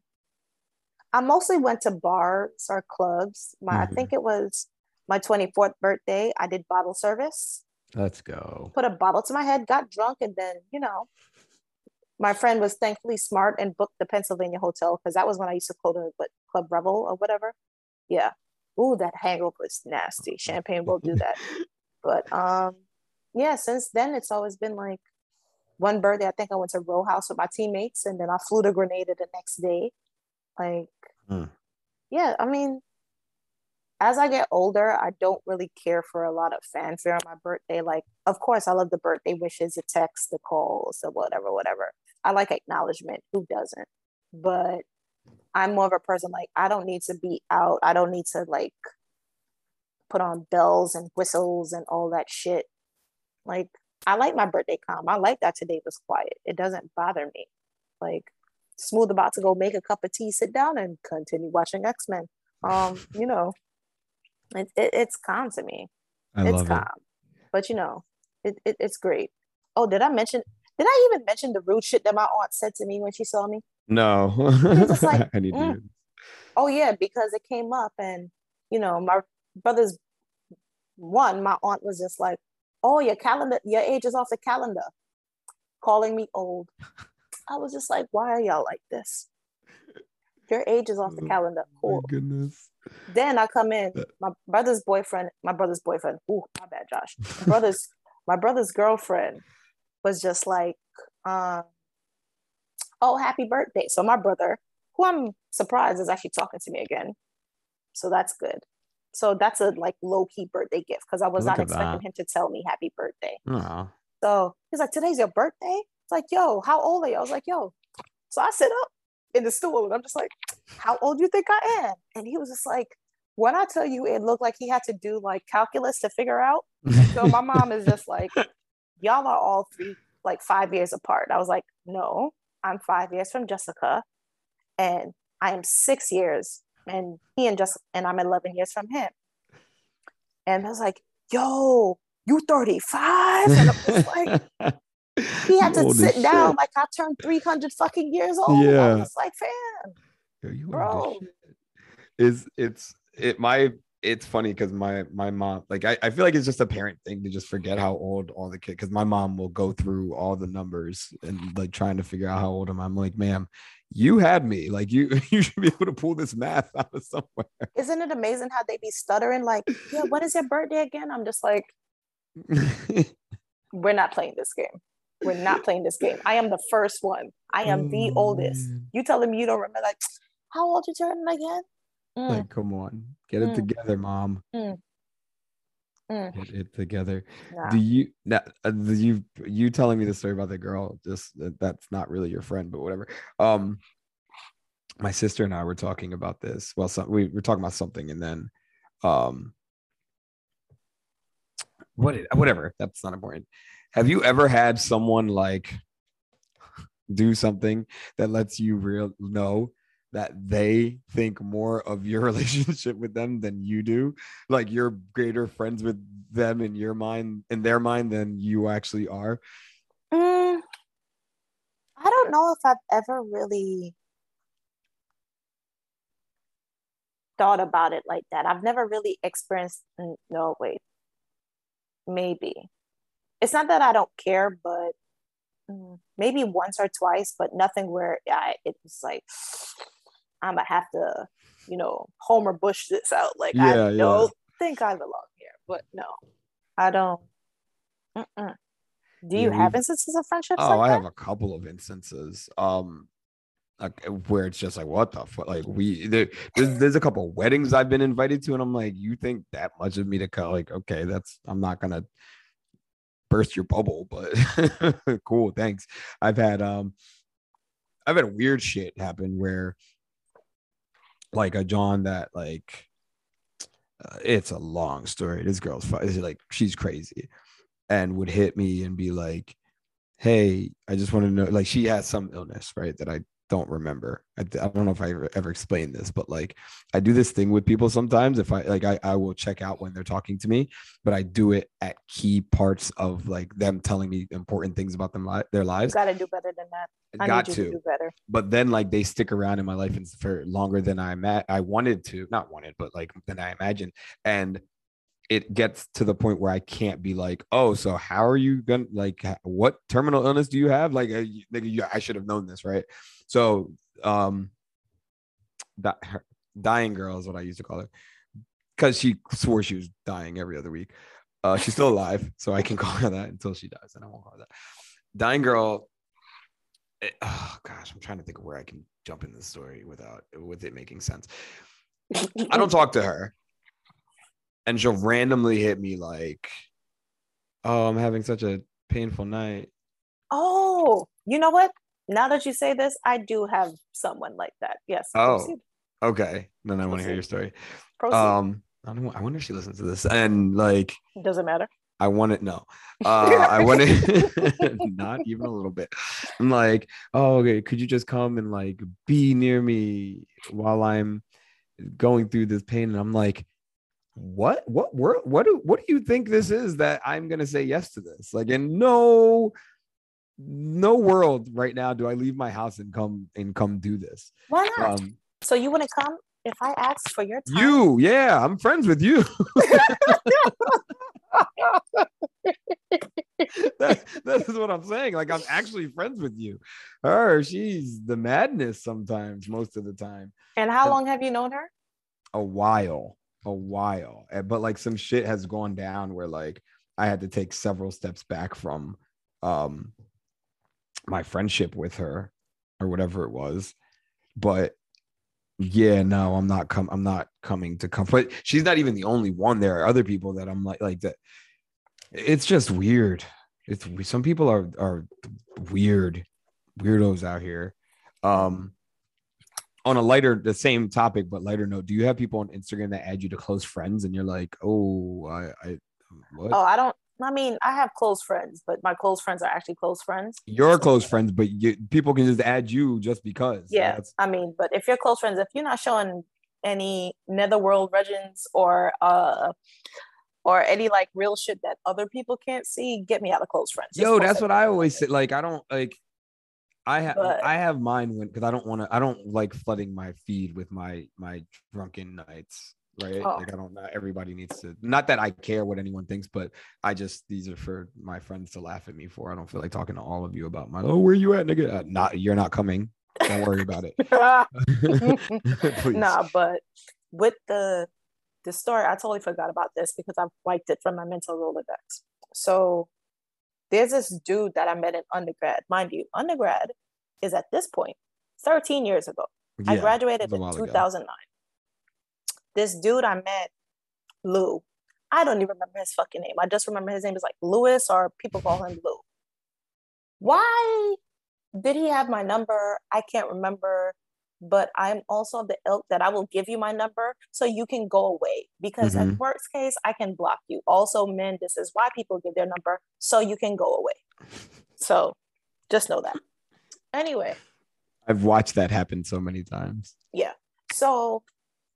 D: I mostly went to bars or clubs. My I
B: Mhm.
D: think it was my 24th birthday. I did bottle service,
B: Let's go.
D: put a bottle to my head, got drunk, and then, you know, my friend was thankfully smart and booked the Pennsylvania hotel because that was when I used to go to what Club Revel or whatever. Yeah. Ooh, that hangover is nasty. Champagne will do that. *laughs* But um, yeah, since then it's always been like one birthday. I think I went to Row House with my teammates, and then I flew to Grenada the next day. Like,
B: Hmm.
D: yeah, I mean, as I get older, I don't really care for a lot of fanfare on my birthday. Like, of course, I love the birthday wishes, the texts, the calls, the whatever, whatever. I like acknowledgement. Who doesn't? But I'm more of a person like I don't need to be out. I don't need to like put on bells and whistles and all that shit. Like I like my birthday calm. I like that today was quiet. It doesn't bother me. Like smooth about to go make a cup of tea, sit down and continue watching X-Men. Um, you know, it, it, it's calm to me.
B: I
D: it's
B: love
D: calm.
B: it.
D: But you know, it, it it's great. Oh, did I mention did I even mention the rude shit that my aunt said to me when she saw me?
B: No.
D: like, *laughs*
B: I need
D: mm.
B: to.
D: Oh yeah, because it came up and you know, my brother's one, my aunt was just like, Oh, your calendar, your age is off the calendar, calling me old. I was just like, Why are y'all like this? Your age is off the
B: Oh,
D: calendar. Cool.
B: goodness.
D: Then I come in,
B: Uh.
D: my brother's boyfriend, my brother's boyfriend. Ooh, my bad, Josh. *laughs* My brother's my brother's girlfriend was just like, um, oh, happy birthday. So my brother, who I'm surprised is actually talking to me again. So that's good. So that's a like low key birthday gift because I was
B: Look
D: not expecting
B: that.
D: him to tell me happy birthday.
B: Aw.
D: So he's like, today's your birthday? It's like, yo, how old are you? I was like, yo. So I sit up in the stool and I'm just like, how old do you think I am? And he was just like, when I tell you it looked like he had to do like calculus to figure out. *laughs* So my mom is just like, y'all are all three, like five years apart. I was like, no, I'm five years from Jessica and I am six years and he and just and I'm 11 years from him. And I was like, yo, you 35? And I'm just like, *laughs* he had to
B: as
D: sit down like I turned 300 fucking years old. I
B: Yeah.
D: was like, fam.
B: Yo, you
D: Bro.
B: Is it's it my it's funny because my my mom like I, I feel like it's just a parent thing to just forget how old all the kids because my mom will go through all the numbers and like trying to figure out how old am I. I'm like, ma'am, you had me. Like you *laughs* you should be able to pull this math *laughs* out of somewhere.
D: Isn't it amazing how they be stuttering? Like, yeah, when is your birthday again? I'm just like, *laughs* we're not playing this game. We're not playing this game. I am the first one. I am the
B: Oh,
D: oldest.
B: man.
D: You telling me you don't remember? Like, how old you turning again? Mm,
B: Like, come on, get it
D: Mm.
B: together, mom.
D: Mm. Mm.
B: Get it together.
D: nah.
B: Do you now? Uh, do you you telling me the story about the girl? Just that that's not really your friend, but whatever. Um, my sister and I were talking about this. Well, some, we were talking about something, and then, um, what? Did, whatever. That's not important. Have you ever had someone like do something that lets you real know that they think more of your *laughs* relationship with them than you do? Like you're greater friends with them in your mind, in their mind, than you actually are.
D: Mm, I don't know if I've ever really thought about it like that. I've never really experienced. No, wait. Maybe. It's not that I don't care, but mm, maybe once or twice, but nothing where I it was like I'm gonna have to, you know, Homer Bush this out. Like
B: Yeah,
D: I don't think I belong here, but no, I don't. Mm-mm. Do you have
B: we've-
D: instances of friendships
B: Oh,
D: like
B: I have a couple of instances. Um, like where it's just like, what the fuck? Like we there, there's, there's a couple weddings I've been invited to, and I'm like, you think that much of me to come? Like, okay, that's I'm not gonna burst your bubble, but *laughs* cool, thanks. I've had um I've had weird shit happen where, like a John that like, uh, it's a long story. This girl's is like she's crazy, and would hit me and be like, "Hey, I just want to know." Like she has some illness, right? That I don't remember. I, I don't know if I ever, ever explained this, but like I do this thing with people sometimes. If I like, I, I will check out when they're talking to me, but I do it at key parts of like them telling me important things about them li- their lives.
D: gotta do better than that. I
B: Got to
D: to do better.
B: but then like they stick around in my life for longer than I ma- I wanted to, not wanted, but like than I imagined. And it gets to the point where I can't be like, oh, so how are you gonna like what terminal illness do you have? Like, uh, you- nigga, you, I should have known this, right? So, um, that her, dying girl is what I used to call her because she swore she was dying every other week. Uh, she's still alive, so I can *laughs* call her that until she dies, and I won't call her that. Dying girl it- oh gosh, I'm trying to think of where I can jump in the story without with it making sense. I don't *laughs* talk to her, and she'll randomly hit me like, "Oh, I'm having such a painful night."
D: Oh, you know what? Now that you say this, I do have someone like that. Yes.
B: Oh.
D: Proceed.
B: Okay, then I want to hear your story.
D: Proceed.
B: Um, I don't. I wonder if she listens to this, and like,
D: Doesn't matter.
B: I want it. No, uh, I want it. *laughs* not even a little bit. I'm like, oh, okay. Could you just come and like be near me while I'm going through this pain? And I'm like, what? What? What? What do? What do you think this is that I'm gonna say yes to this? Like, in no, no world right now do I leave my house and come and come do this.
D: Why not?
B: Um,
D: so you want to come if I ask for your time?
B: you, yeah, I'm friends with you. *laughs* that, that is what I'm saying. Like I'm actually friends with you. Her, she's the madness sometimes, most of the time.
D: and how long have you known her?
B: A while, a while. Eh, But like some shit has gone down where like I had to take several steps back from um my friendship with her or whatever it was. But yeah, no, I'm not com- I'm not coming to come. But she's not even the only one. There are other people that I'm like like that. It's just weird. It's some people are are weird, weirdos out here. Um, on a lighter, the same topic but lighter note, do you have people on Instagram that add you to close friends and you're like, oh, I, I what?
D: Oh, I don't. I mean, I have close friends, but my close friends are actually close friends.
B: You're close friends, but you, people can just add you just because.
D: Yeah,
B: That's-
D: I mean, but if you're close friends, if you're not showing any netherworld legends or uh or any like real shit that other people can't see, get me out of close friends.
B: Yo, that's what I always say. Like, I don't like. I have I have mine when because I don't want to. I don't like flooding my feed with my my drunken nights. Right?
D: Oh.
B: Like, I don't. Not everybody needs to. Not that I care what anyone thinks, but I just these are for my friends to laugh at me for. I don't feel like talking to all of you about my. Oh, where you at, nigga? Uh, not you're not coming. Don't worry about it. *laughs* *laughs*
D: Nah, but with the the story, I totally forgot about this because I've wiped it from my mental Rolodex. So there's this dude that I met in undergrad. Mind you, undergrad is at this point 13 years ago. I graduated
B: it was a
D: in
B: while ago.
D: 2009. This dude I met, Lou. I don't even remember his fucking name. I just remember his name is like Lewis, or people call him Lou. Why did he have my number? I can't remember. But I'm also of the ilk that I will give you my number so you can go away. Because
B: Mhm.
D: at worst case, I can block you. Also, men, this is why people give their number so you can go away. So just know that. Anyway,
B: I've watched that happen so many times. Yeah.
D: So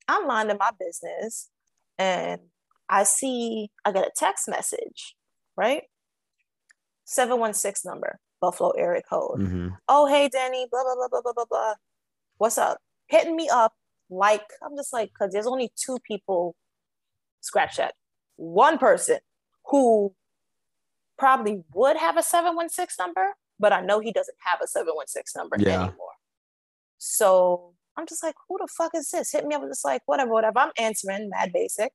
D: I'm minding my business and I see, I get a text message, right? 716 number, Buffalo area code.
B: Mhm.
D: Oh, hey, Danny, blah, blah, blah, blah, blah, blah, blah. What's up? Hitting me up like, I'm just like, because there's only two people, scratch that. One person who probably would have a 716 number, but I know he doesn't have a 716 number
B: Yeah.
D: anymore. So I'm just like, who the fuck is this? Hit me up with just like, whatever, whatever. I'm answering, mad basic.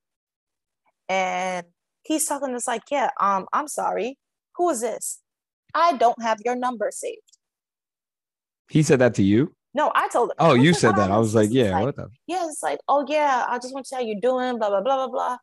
D: And he's talking just like, yeah, um, I'm sorry. Who is this? I don't have your number saved.
B: He said that to you.
D: No, I told him.
B: Oh, you said that. I was like, yeah, what the?
D: yeah, it's like, oh yeah, I just want to see how you're doing, blah blah blah blah blah.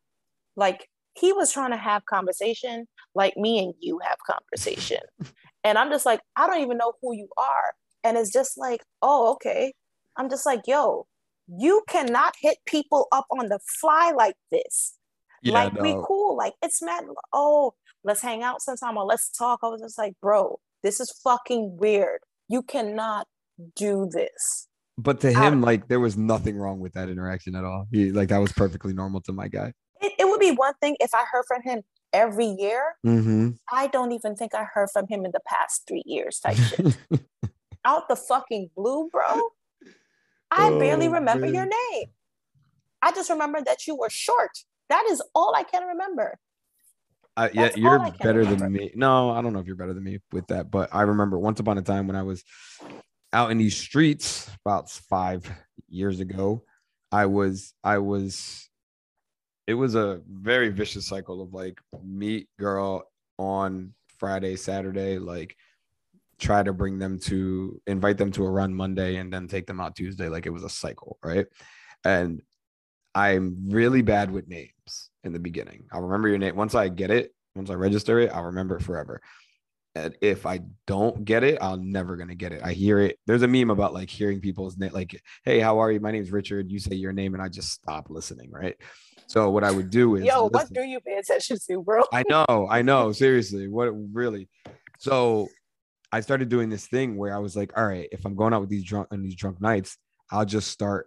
D: Like he was trying to have conversation, like me and you have conversation, *laughs* and I'm just like, I don't even know who you are, and it's just like, oh, okay. I'm just like, yo, you cannot hit people up on the fly like this. Yeah, like we cool, like it's mad. Oh, let's hang out sometime or let's talk. I was just like, bro, this is fucking weird. You cannot do this.
B: But to
D: I-
B: him, like there was nothing wrong with that interaction at all. He like that was perfectly normal to my guy.
D: It, it would be one thing if I heard from him every year.
B: Mm-hmm.
D: I don't even think I heard from him in the past three years type shit. *laughs* Out the fucking blue, bro. I barely
B: Oh,
D: remember your name. I just remember that you were short. That is all I can remember.
B: Uh, yeah,
D: That's
B: you're
D: all I can
B: better than me. No, I don't know if you're better than me with that, but I remember once upon a time when I was out in these streets about five years ago, I was, I was, it was a very vicious cycle of like meet girl on Friday, Saturday, like try to bring them to invite them to a run Monday and then take them out Tuesday. Like it was a cycle, right? And I'm really bad with names in the beginning. I'll remember your name once I get it, once I register it, I'll remember it forever. And if I don't get it, I'm never gonna get it. I hear it. There's a meme about like hearing people's name, like, "Hey, how are you? My name's Richard." You say your name, and I just stop listening, right? So what I would do *laughs* is,
D: Yo, what do you pay attention to, bro?
B: I know, I know. Seriously, what really? So I started doing this thing where I was like, all right, if I'm going out with these drunk on these drunk nights, I'll just start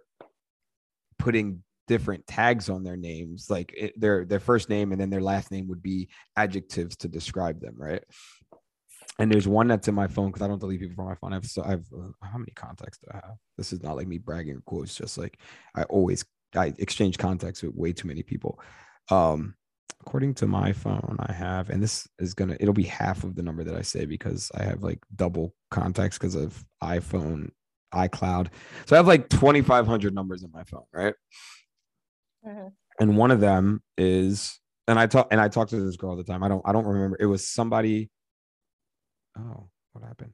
B: putting different tags on their names, like it, their their first name and then their last name would be adjectives to describe them, right? And there's one that's in my phone because I don't delete people from my phone. I have so I have uh, how many contacts do I have? This is not like me bragging or cool. It's just like I always I exchange contacts with way too many people. Um, according to my phone, I have, and this is gonna it'll be half of the number that I say because I have like double contacts because of iPhone, iCloud. So I have like 2,500 numbers in my phone, right?
D: Mhm.
B: And one of them is, and I talk and I talk to this girl all the time. I don't I don't remember. It was somebody. Oh, what happened?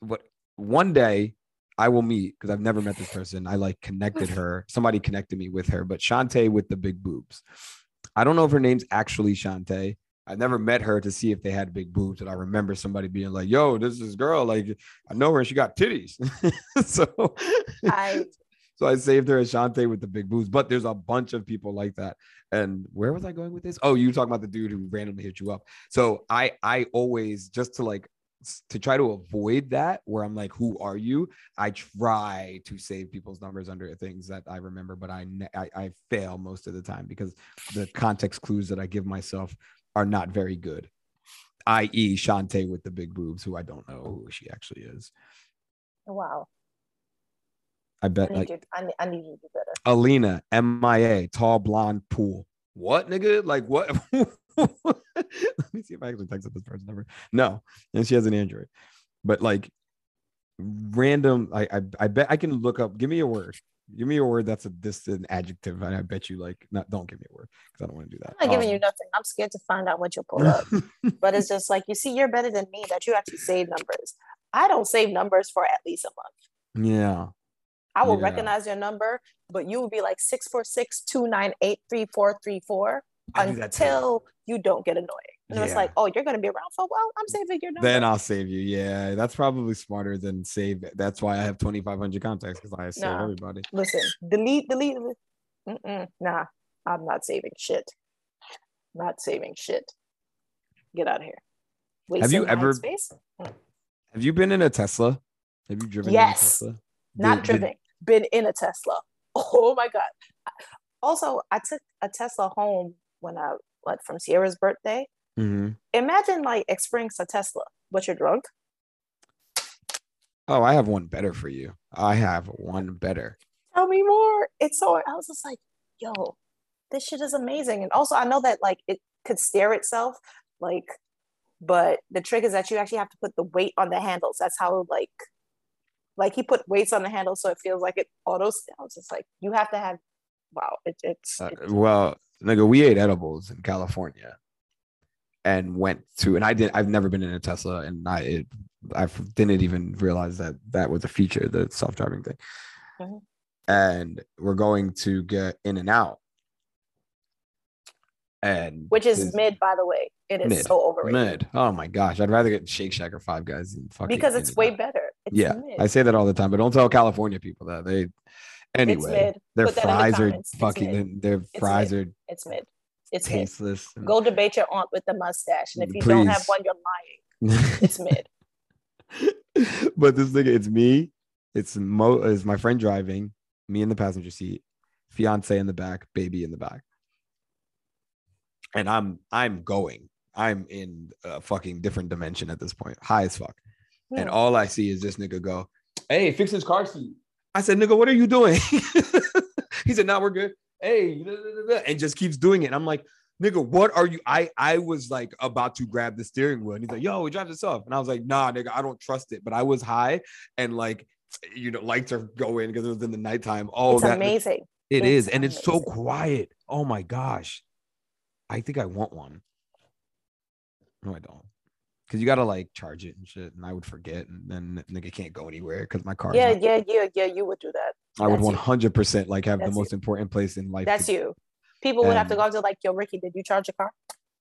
B: What one day I will meet because I've never met this person. I like connected *laughs* her. Somebody connected me with her, but Shantae with the big boobs. I don't know if her name's actually Shantae. I've never met her to see if they had big boobs, but I remember somebody being like, "Yo, this is girl. Like, I know her, and she got titties." *laughs* so,
D: I
B: so I saved her as Shantae with the big boobs. But there's a bunch of people like that. And where was I going with this? Oh, you talking about the dude who randomly hit you up. So I, I always just to like to try to avoid that where I'm like, who are you? I try to save people's numbers under things that I remember, but I, I, I fail most of the time because the context clues that I give myself are not very good. I.e., Shantae with the big boobs, who I don't know who she actually is.
D: wow.
B: I
D: I
B: bet
D: need
B: like
D: you. I need, I need you to do better.
B: Alina, MIA, tall blonde pool. What nigga? Like what? *laughs* Let me see if I actually texted this person's number. No, and she has an Android. But like random, I I, I bet I can look up. Give me a word. Give me a word that's a this an adjective, and I bet you like not. Don't give me a word because I don't want to do that.
D: I'm not giving
B: Um,
D: you nothing. I'm scared to find out what you'll pull up. *laughs* but it's just like you see, you're better than me that you actually save numbers. I don't save numbers for at least a month.
B: yeah.
D: I will
B: Yeah.
D: recognize your number, but you will be like 646 298 3434
B: I do
D: until you don't get annoying. And it's like, oh, you're going to be around for a while. I'm saving your number.
B: Then I'll save you. Yeah, that's probably smarter than save. That's why I have 2,500 contacts because I save
D: Nah.
B: everybody.
D: Listen, delete, delete. Mm-mm, nah, I'm not saving shit. Not saving shit. Get out of here.
B: Have you ever-
D: Space? Mm.
B: Have you been in a Tesla? Have you driven
D: Yes.
B: in a Tesla?
D: Not
B: Did- did-
D: driven. Been in a Tesla. *laughs* Oh my god. Also, I took a Tesla home when I what from Sierra's birthday.
B: Mhm.
D: Imagine like experiencing a Tesla, but you're drunk.
B: Oh, I have one better for you. I have one better.
D: Tell me more. It's so I was just like, yo, this shit is amazing. And also I know that like it could steer itself, like, but the trick is that you actually have to put the weight on the handles. That's how like like he put weights on the handle so it feels like it auto I it's like, you have to have wow, it, it's
B: Uh,
D: it-
B: well, nigga, we ate edibles in California and went to, and I didn't, I've never been in a Tesla and I, it, I didn't even realize that that was a feature, the self driving thing.
D: Mhm.
B: And we're going to get In-N-Out. And
D: which is mid by the way. It is
B: Mid.
D: so overrated.
B: mid. Oh my gosh. I'd rather get Shake Shack or Five Guys than fucking
D: because it's way better. It's
B: yeah,
D: mid.
B: I say that all the time, but don't tell California people that they. Anyway,
D: mid.
B: their
D: Put that in the
B: fries are fucking. Their fries are
D: It's mid. It's
B: tasteless. and-
D: Go debate your aunt with the mustache, and if you don't have one, you're lying. It's mid. *laughs* *laughs*
B: but this nigga, it's me. It's Mo. Is my friend driving? Me in the passenger seat, fiance in the back, baby in the back, and I'm I'm going. I'm in a fucking different dimension at this point, high as fuck. And
D: Hmm.
B: all I see is this nigga go, "Hey, fix his car seat." I said, "Nigga, what are you doing?" *laughs* he said, "Now we're good." Hey, da, da, da, da," and just keeps doing it. And I'm like, "Nigga, what are you?" I I was like about to grab the steering wheel, and he's like, "Yo, we drive this off," and I was like, "Nah, nigga, I don't trust it." But I was high, and like, you know, lights are going because it was in the nighttime. Oh,
D: amazing.
B: it
D: It's
B: is, and it's so quiet. Oh my gosh, I think I want one. No, I don't. Cause you gotta like charge it and shit, and I would forget, and then nigga can't go anywhere because my car.
D: Yeah, yeah, yeah, yeah. You would do that.
B: I would
D: that's you.
B: one hundred percent like have
D: That's
B: the
D: you.
B: most important place in life.
D: That's
B: to-
D: you. People would have to go up to like, yo, Ricky, did you charge your car?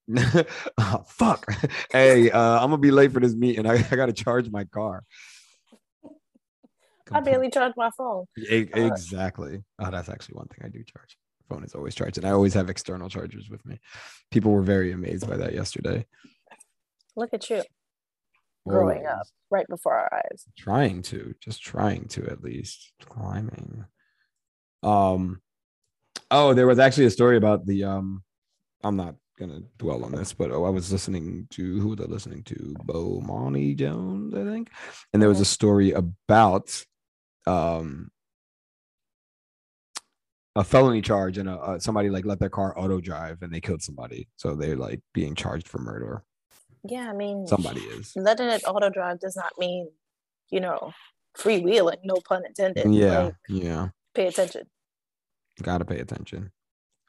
D: *laughs*
B: Oh, fuck. *laughs* hey, uh, I'm gonna be late for this meeting. I, I gotta charge my car.
D: I barely charge my phone.
B: E- exactly. Oh, that's actually one thing I do charge. Phone is always charged, and I always have external chargers with me. People were very amazed by that yesterday.
D: Look at you growing
B: Always.
D: up right before our eyes.
B: trying to just trying to at least climbing. Um oh there was actually a story about the um i'm not gonna dwell on this but oh, i was listening to who was i listening to? Bomani Jones i think? And there was a story about um a felony charge and a, uh, somebody like let their car auto drive and they killed somebody. So they're like being charged for murder
D: Yeah, I mean,
B: somebody is
D: letting it auto drive does not mean, you know, freewheeling. No pun intended.
B: yeah
D: Like,
B: yeah
D: pay attention.
B: gotta pay attention.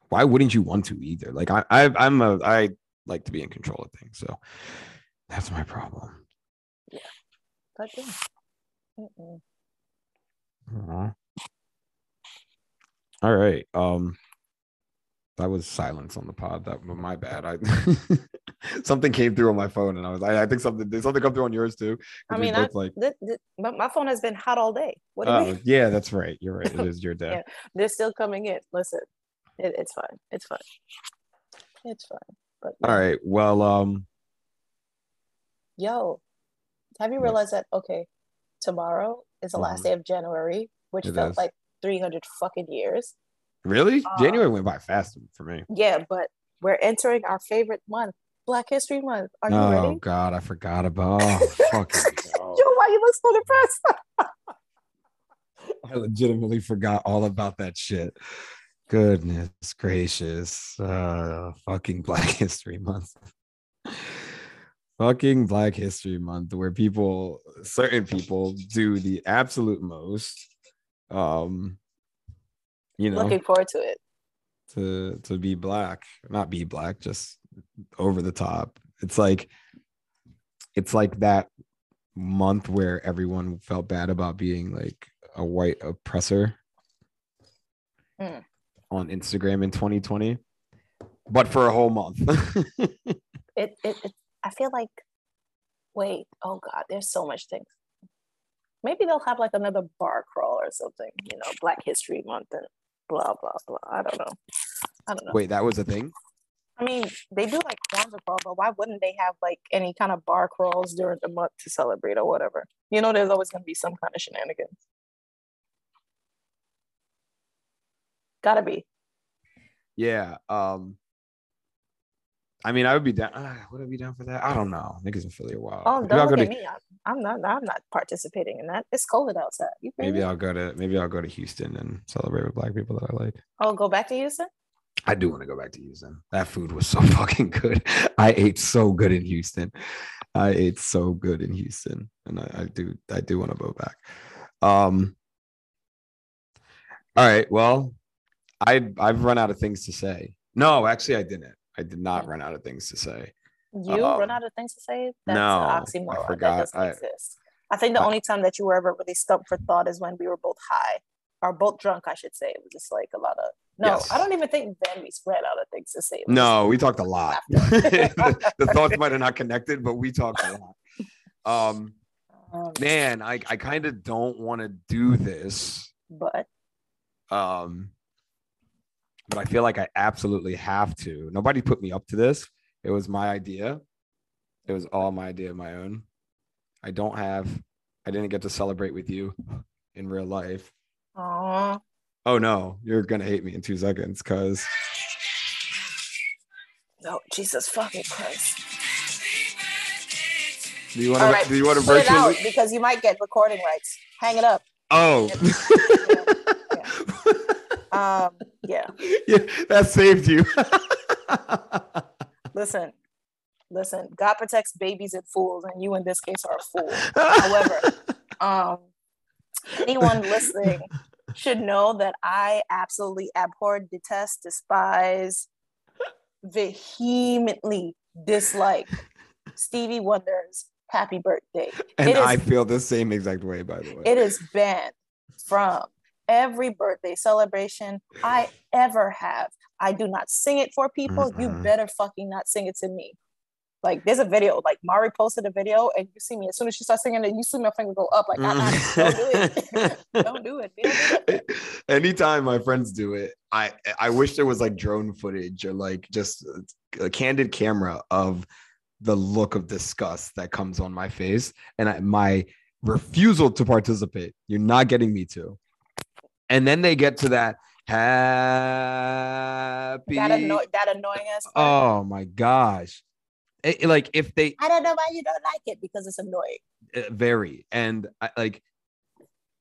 B: Why wouldn't you want to either? Like I, I I'm a I like to be in control of things, so that's my problem.
D: But yeah. Mm-mm.
B: All right. Um that was silence on the pod. That was my bad. I *laughs* something came through on my phone and I was I, I think something did something come through on yours too.
D: I mean, I,
B: like
D: th- th- but my phone has been hot all day. What do you
B: oh yeah, that's right. You're right. It *laughs* is your day.
D: Yeah. They're still coming in. Listen, it, it's fine. It's fine. It's fine. But
B: All
D: yeah.
B: right. Well, um,
D: yo, have you realized that? Okay, tomorrow is the last
B: Mhm.
D: day of January, which
B: It
D: felt
B: is.
D: like 300 fucking years.
B: Really?
D: Uh,
B: January went by fast for me.
D: Yeah, but we're entering our favorite month, Black History Month. Are you
B: oh
D: ready?
B: God, I forgot about. *laughs* Oh, fucking. *laughs*
D: Yo, why you look so depressed? *laughs*
B: I legitimately forgot all about that shit. Goodness gracious. Uh fucking Black History Month. fucking Black History Month where people certain people do the absolute most um you know
D: Looking forward to it.
B: to to be black not be black just over the top it's like it's like that month where everyone felt bad about being like a white oppressor
D: Mm.
B: on instagram in 2020 but for a whole month *laughs*
D: It, it, it. I feel like, wait, oh God, there's so much things. Maybe they'll have like another bar crawl or something, you know, Black History Month and blah, blah, blah. I don't know. I don't know.
B: wait that was a thing
D: I mean, they do like Kwanzaa crawl, but why wouldn't they have like any kind of bar crawls during the month to celebrate or whatever? You know, there's always going to be some kind of shenanigans. Gotta be.
B: yeah um i mean i would be down uh, would i be down for that i don't know niggas in philly are wild
D: Oh,
B: maybe,
D: don't
B: I'll
D: look
B: to,
D: at me. I'm, I'm not. I'm not participating in that. It's cold outside. You
B: maybe
D: me?
B: i'll go to maybe i'll go to houston and celebrate with black people that i like
D: Oh, go back to Houston.
B: I do want to go back to Houston. That food was so *laughs* fucking good. I ate so good in Houston. I ate so good in Houston, and I, I do I do want to go back. Um. All right. Well, I I've run out of things to say. No, actually, I didn't. I did not run out of things to say.
D: You
B: Um,
D: run out of things to say. That's
B: no, I
D: an oxymoron.
B: forgot.
D: That doesn't
B: I-
D: exist. I think the
B: I-
D: only time that you were ever really stumped for thought is when we were both high, or both drunk, I should say. It was just like a lot of. No,
B: Yes.
D: I don't even think then we spread out of things to say.
B: No, we talked a lot. The, *laughs* the thoughts might have not connected, but we talked a lot. Um.
D: Um,
B: Man, I, I kind of don't want to do this.
D: but
B: Um, but I feel like I absolutely have to. Nobody put me up to this. It was my idea. It was all my idea of my own. I don't have, I didn't get to celebrate with you in real life.
D: aw,
B: Oh no, you're gonna hate me in two seconds because
D: no, Jesus fucking Christ.
B: do you want to
D: right,
B: do you want to
D: Put it out
B: virtually?
D: because you might get recording rights. Hang it up.
B: Oh, *laughs*
D: Um, yeah. *laughs*
B: yeah, that saved you. *laughs*
D: Listen, listen. God protects babies and fools, and you in this case are a fool. *laughs* However, um, anyone listening should know that I absolutely abhor, detest, despise, vehemently dislike Stevie Wonder's "Happy Birthday."
B: and
D: is-
B: I feel the same exact way, by the way.
D: It is banned from every birthday celebration I ever have. I do not sing it for people. You
B: Mm-mm.
D: better fucking not sing it to me. Like there's a video, like Mari posted a video, and you see me as soon as she starts singing it, you see my finger go up. Like, uh-uh, mm-hmm. don't do it. *laughs* don't do it. Don't do it.
B: Anytime my friends do it, I I wish there was like drone footage or like just a candid camera of the look of disgust that comes on my face and I, my refusal to participate. You're not getting me to. And then they get to that happy.
D: That, anno- that annoying ass.
B: oh my gosh! It- it- like if they
D: I don't know why you don't like it because it's annoying.
B: uh, very and I, like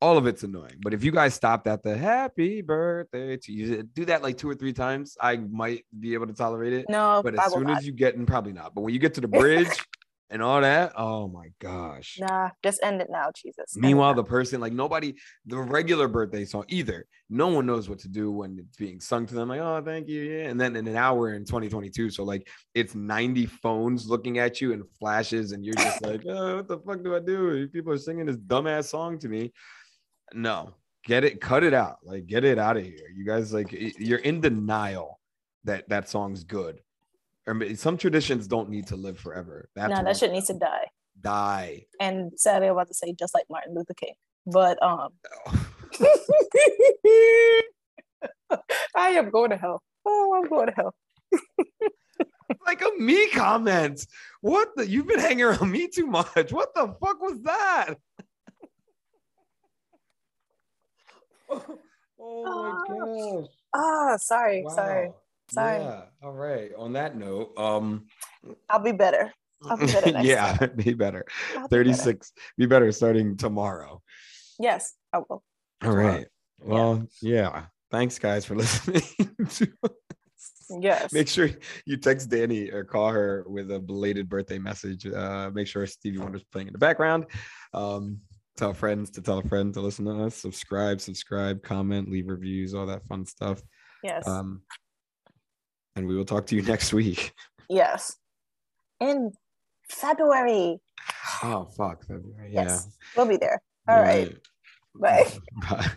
B: all of it's annoying but if you guys stopped at the happy birthday to you do that like two or three times i might be able to tolerate it
D: No,
B: but as soon
D: not.
B: as you get in probably not but when you get to the bridge *laughs* and all that oh my gosh.
D: Nah, just end it now, Jesus.
B: Meanwhile the person like nobody the regular birthday song either no one knows what to do when it's being sung to them like oh thank you yeah and then in an hour in 2022 so like it's 90 phones looking at you and flashes and you're just like oh, what the fuck do i do? People are singing this dumbass song to me. No get it cut it out like get it out of here. You guys like you're in denial that that song's good or some traditions don't need to live forever that's
D: nah,
B: what
D: that shit needs to die.
B: die
D: And sadly, I'm about to say just like Martin Luther King. But um *laughs* *laughs* I am going to hell. Oh, I'm going to hell. *laughs*
B: like a me comment. What the? You've been hanging around me too much. What the fuck was that? oh my gosh.
D: Ah, sorry, sorry. Sorry.
B: Yeah. All right. On that note, um,
D: I'll be better. I'll be better *laughs* next
B: yeah, *laughs* be better.
D: I'll be better.
B: 36, be better starting tomorrow.
D: Yes, I will.
B: All right. Well, yeah. Thanks, guys, for *laughs* listening. to
D: Yes.
B: Make sure you text Danny or call her with a belated birthday message. Uh, make sure Stevie Wonder's playing in the background. Um, tell friends to tell a friend to listen to us. Subscribe, subscribe, comment, leave reviews, all that fun stuff.
D: yes.
B: Um, and we will talk to you *laughs* next week.
D: yes. In February.
B: Oh fuck, February. Yeah.
D: We'll be there. All right. Bye. *laughs*
B: Bye.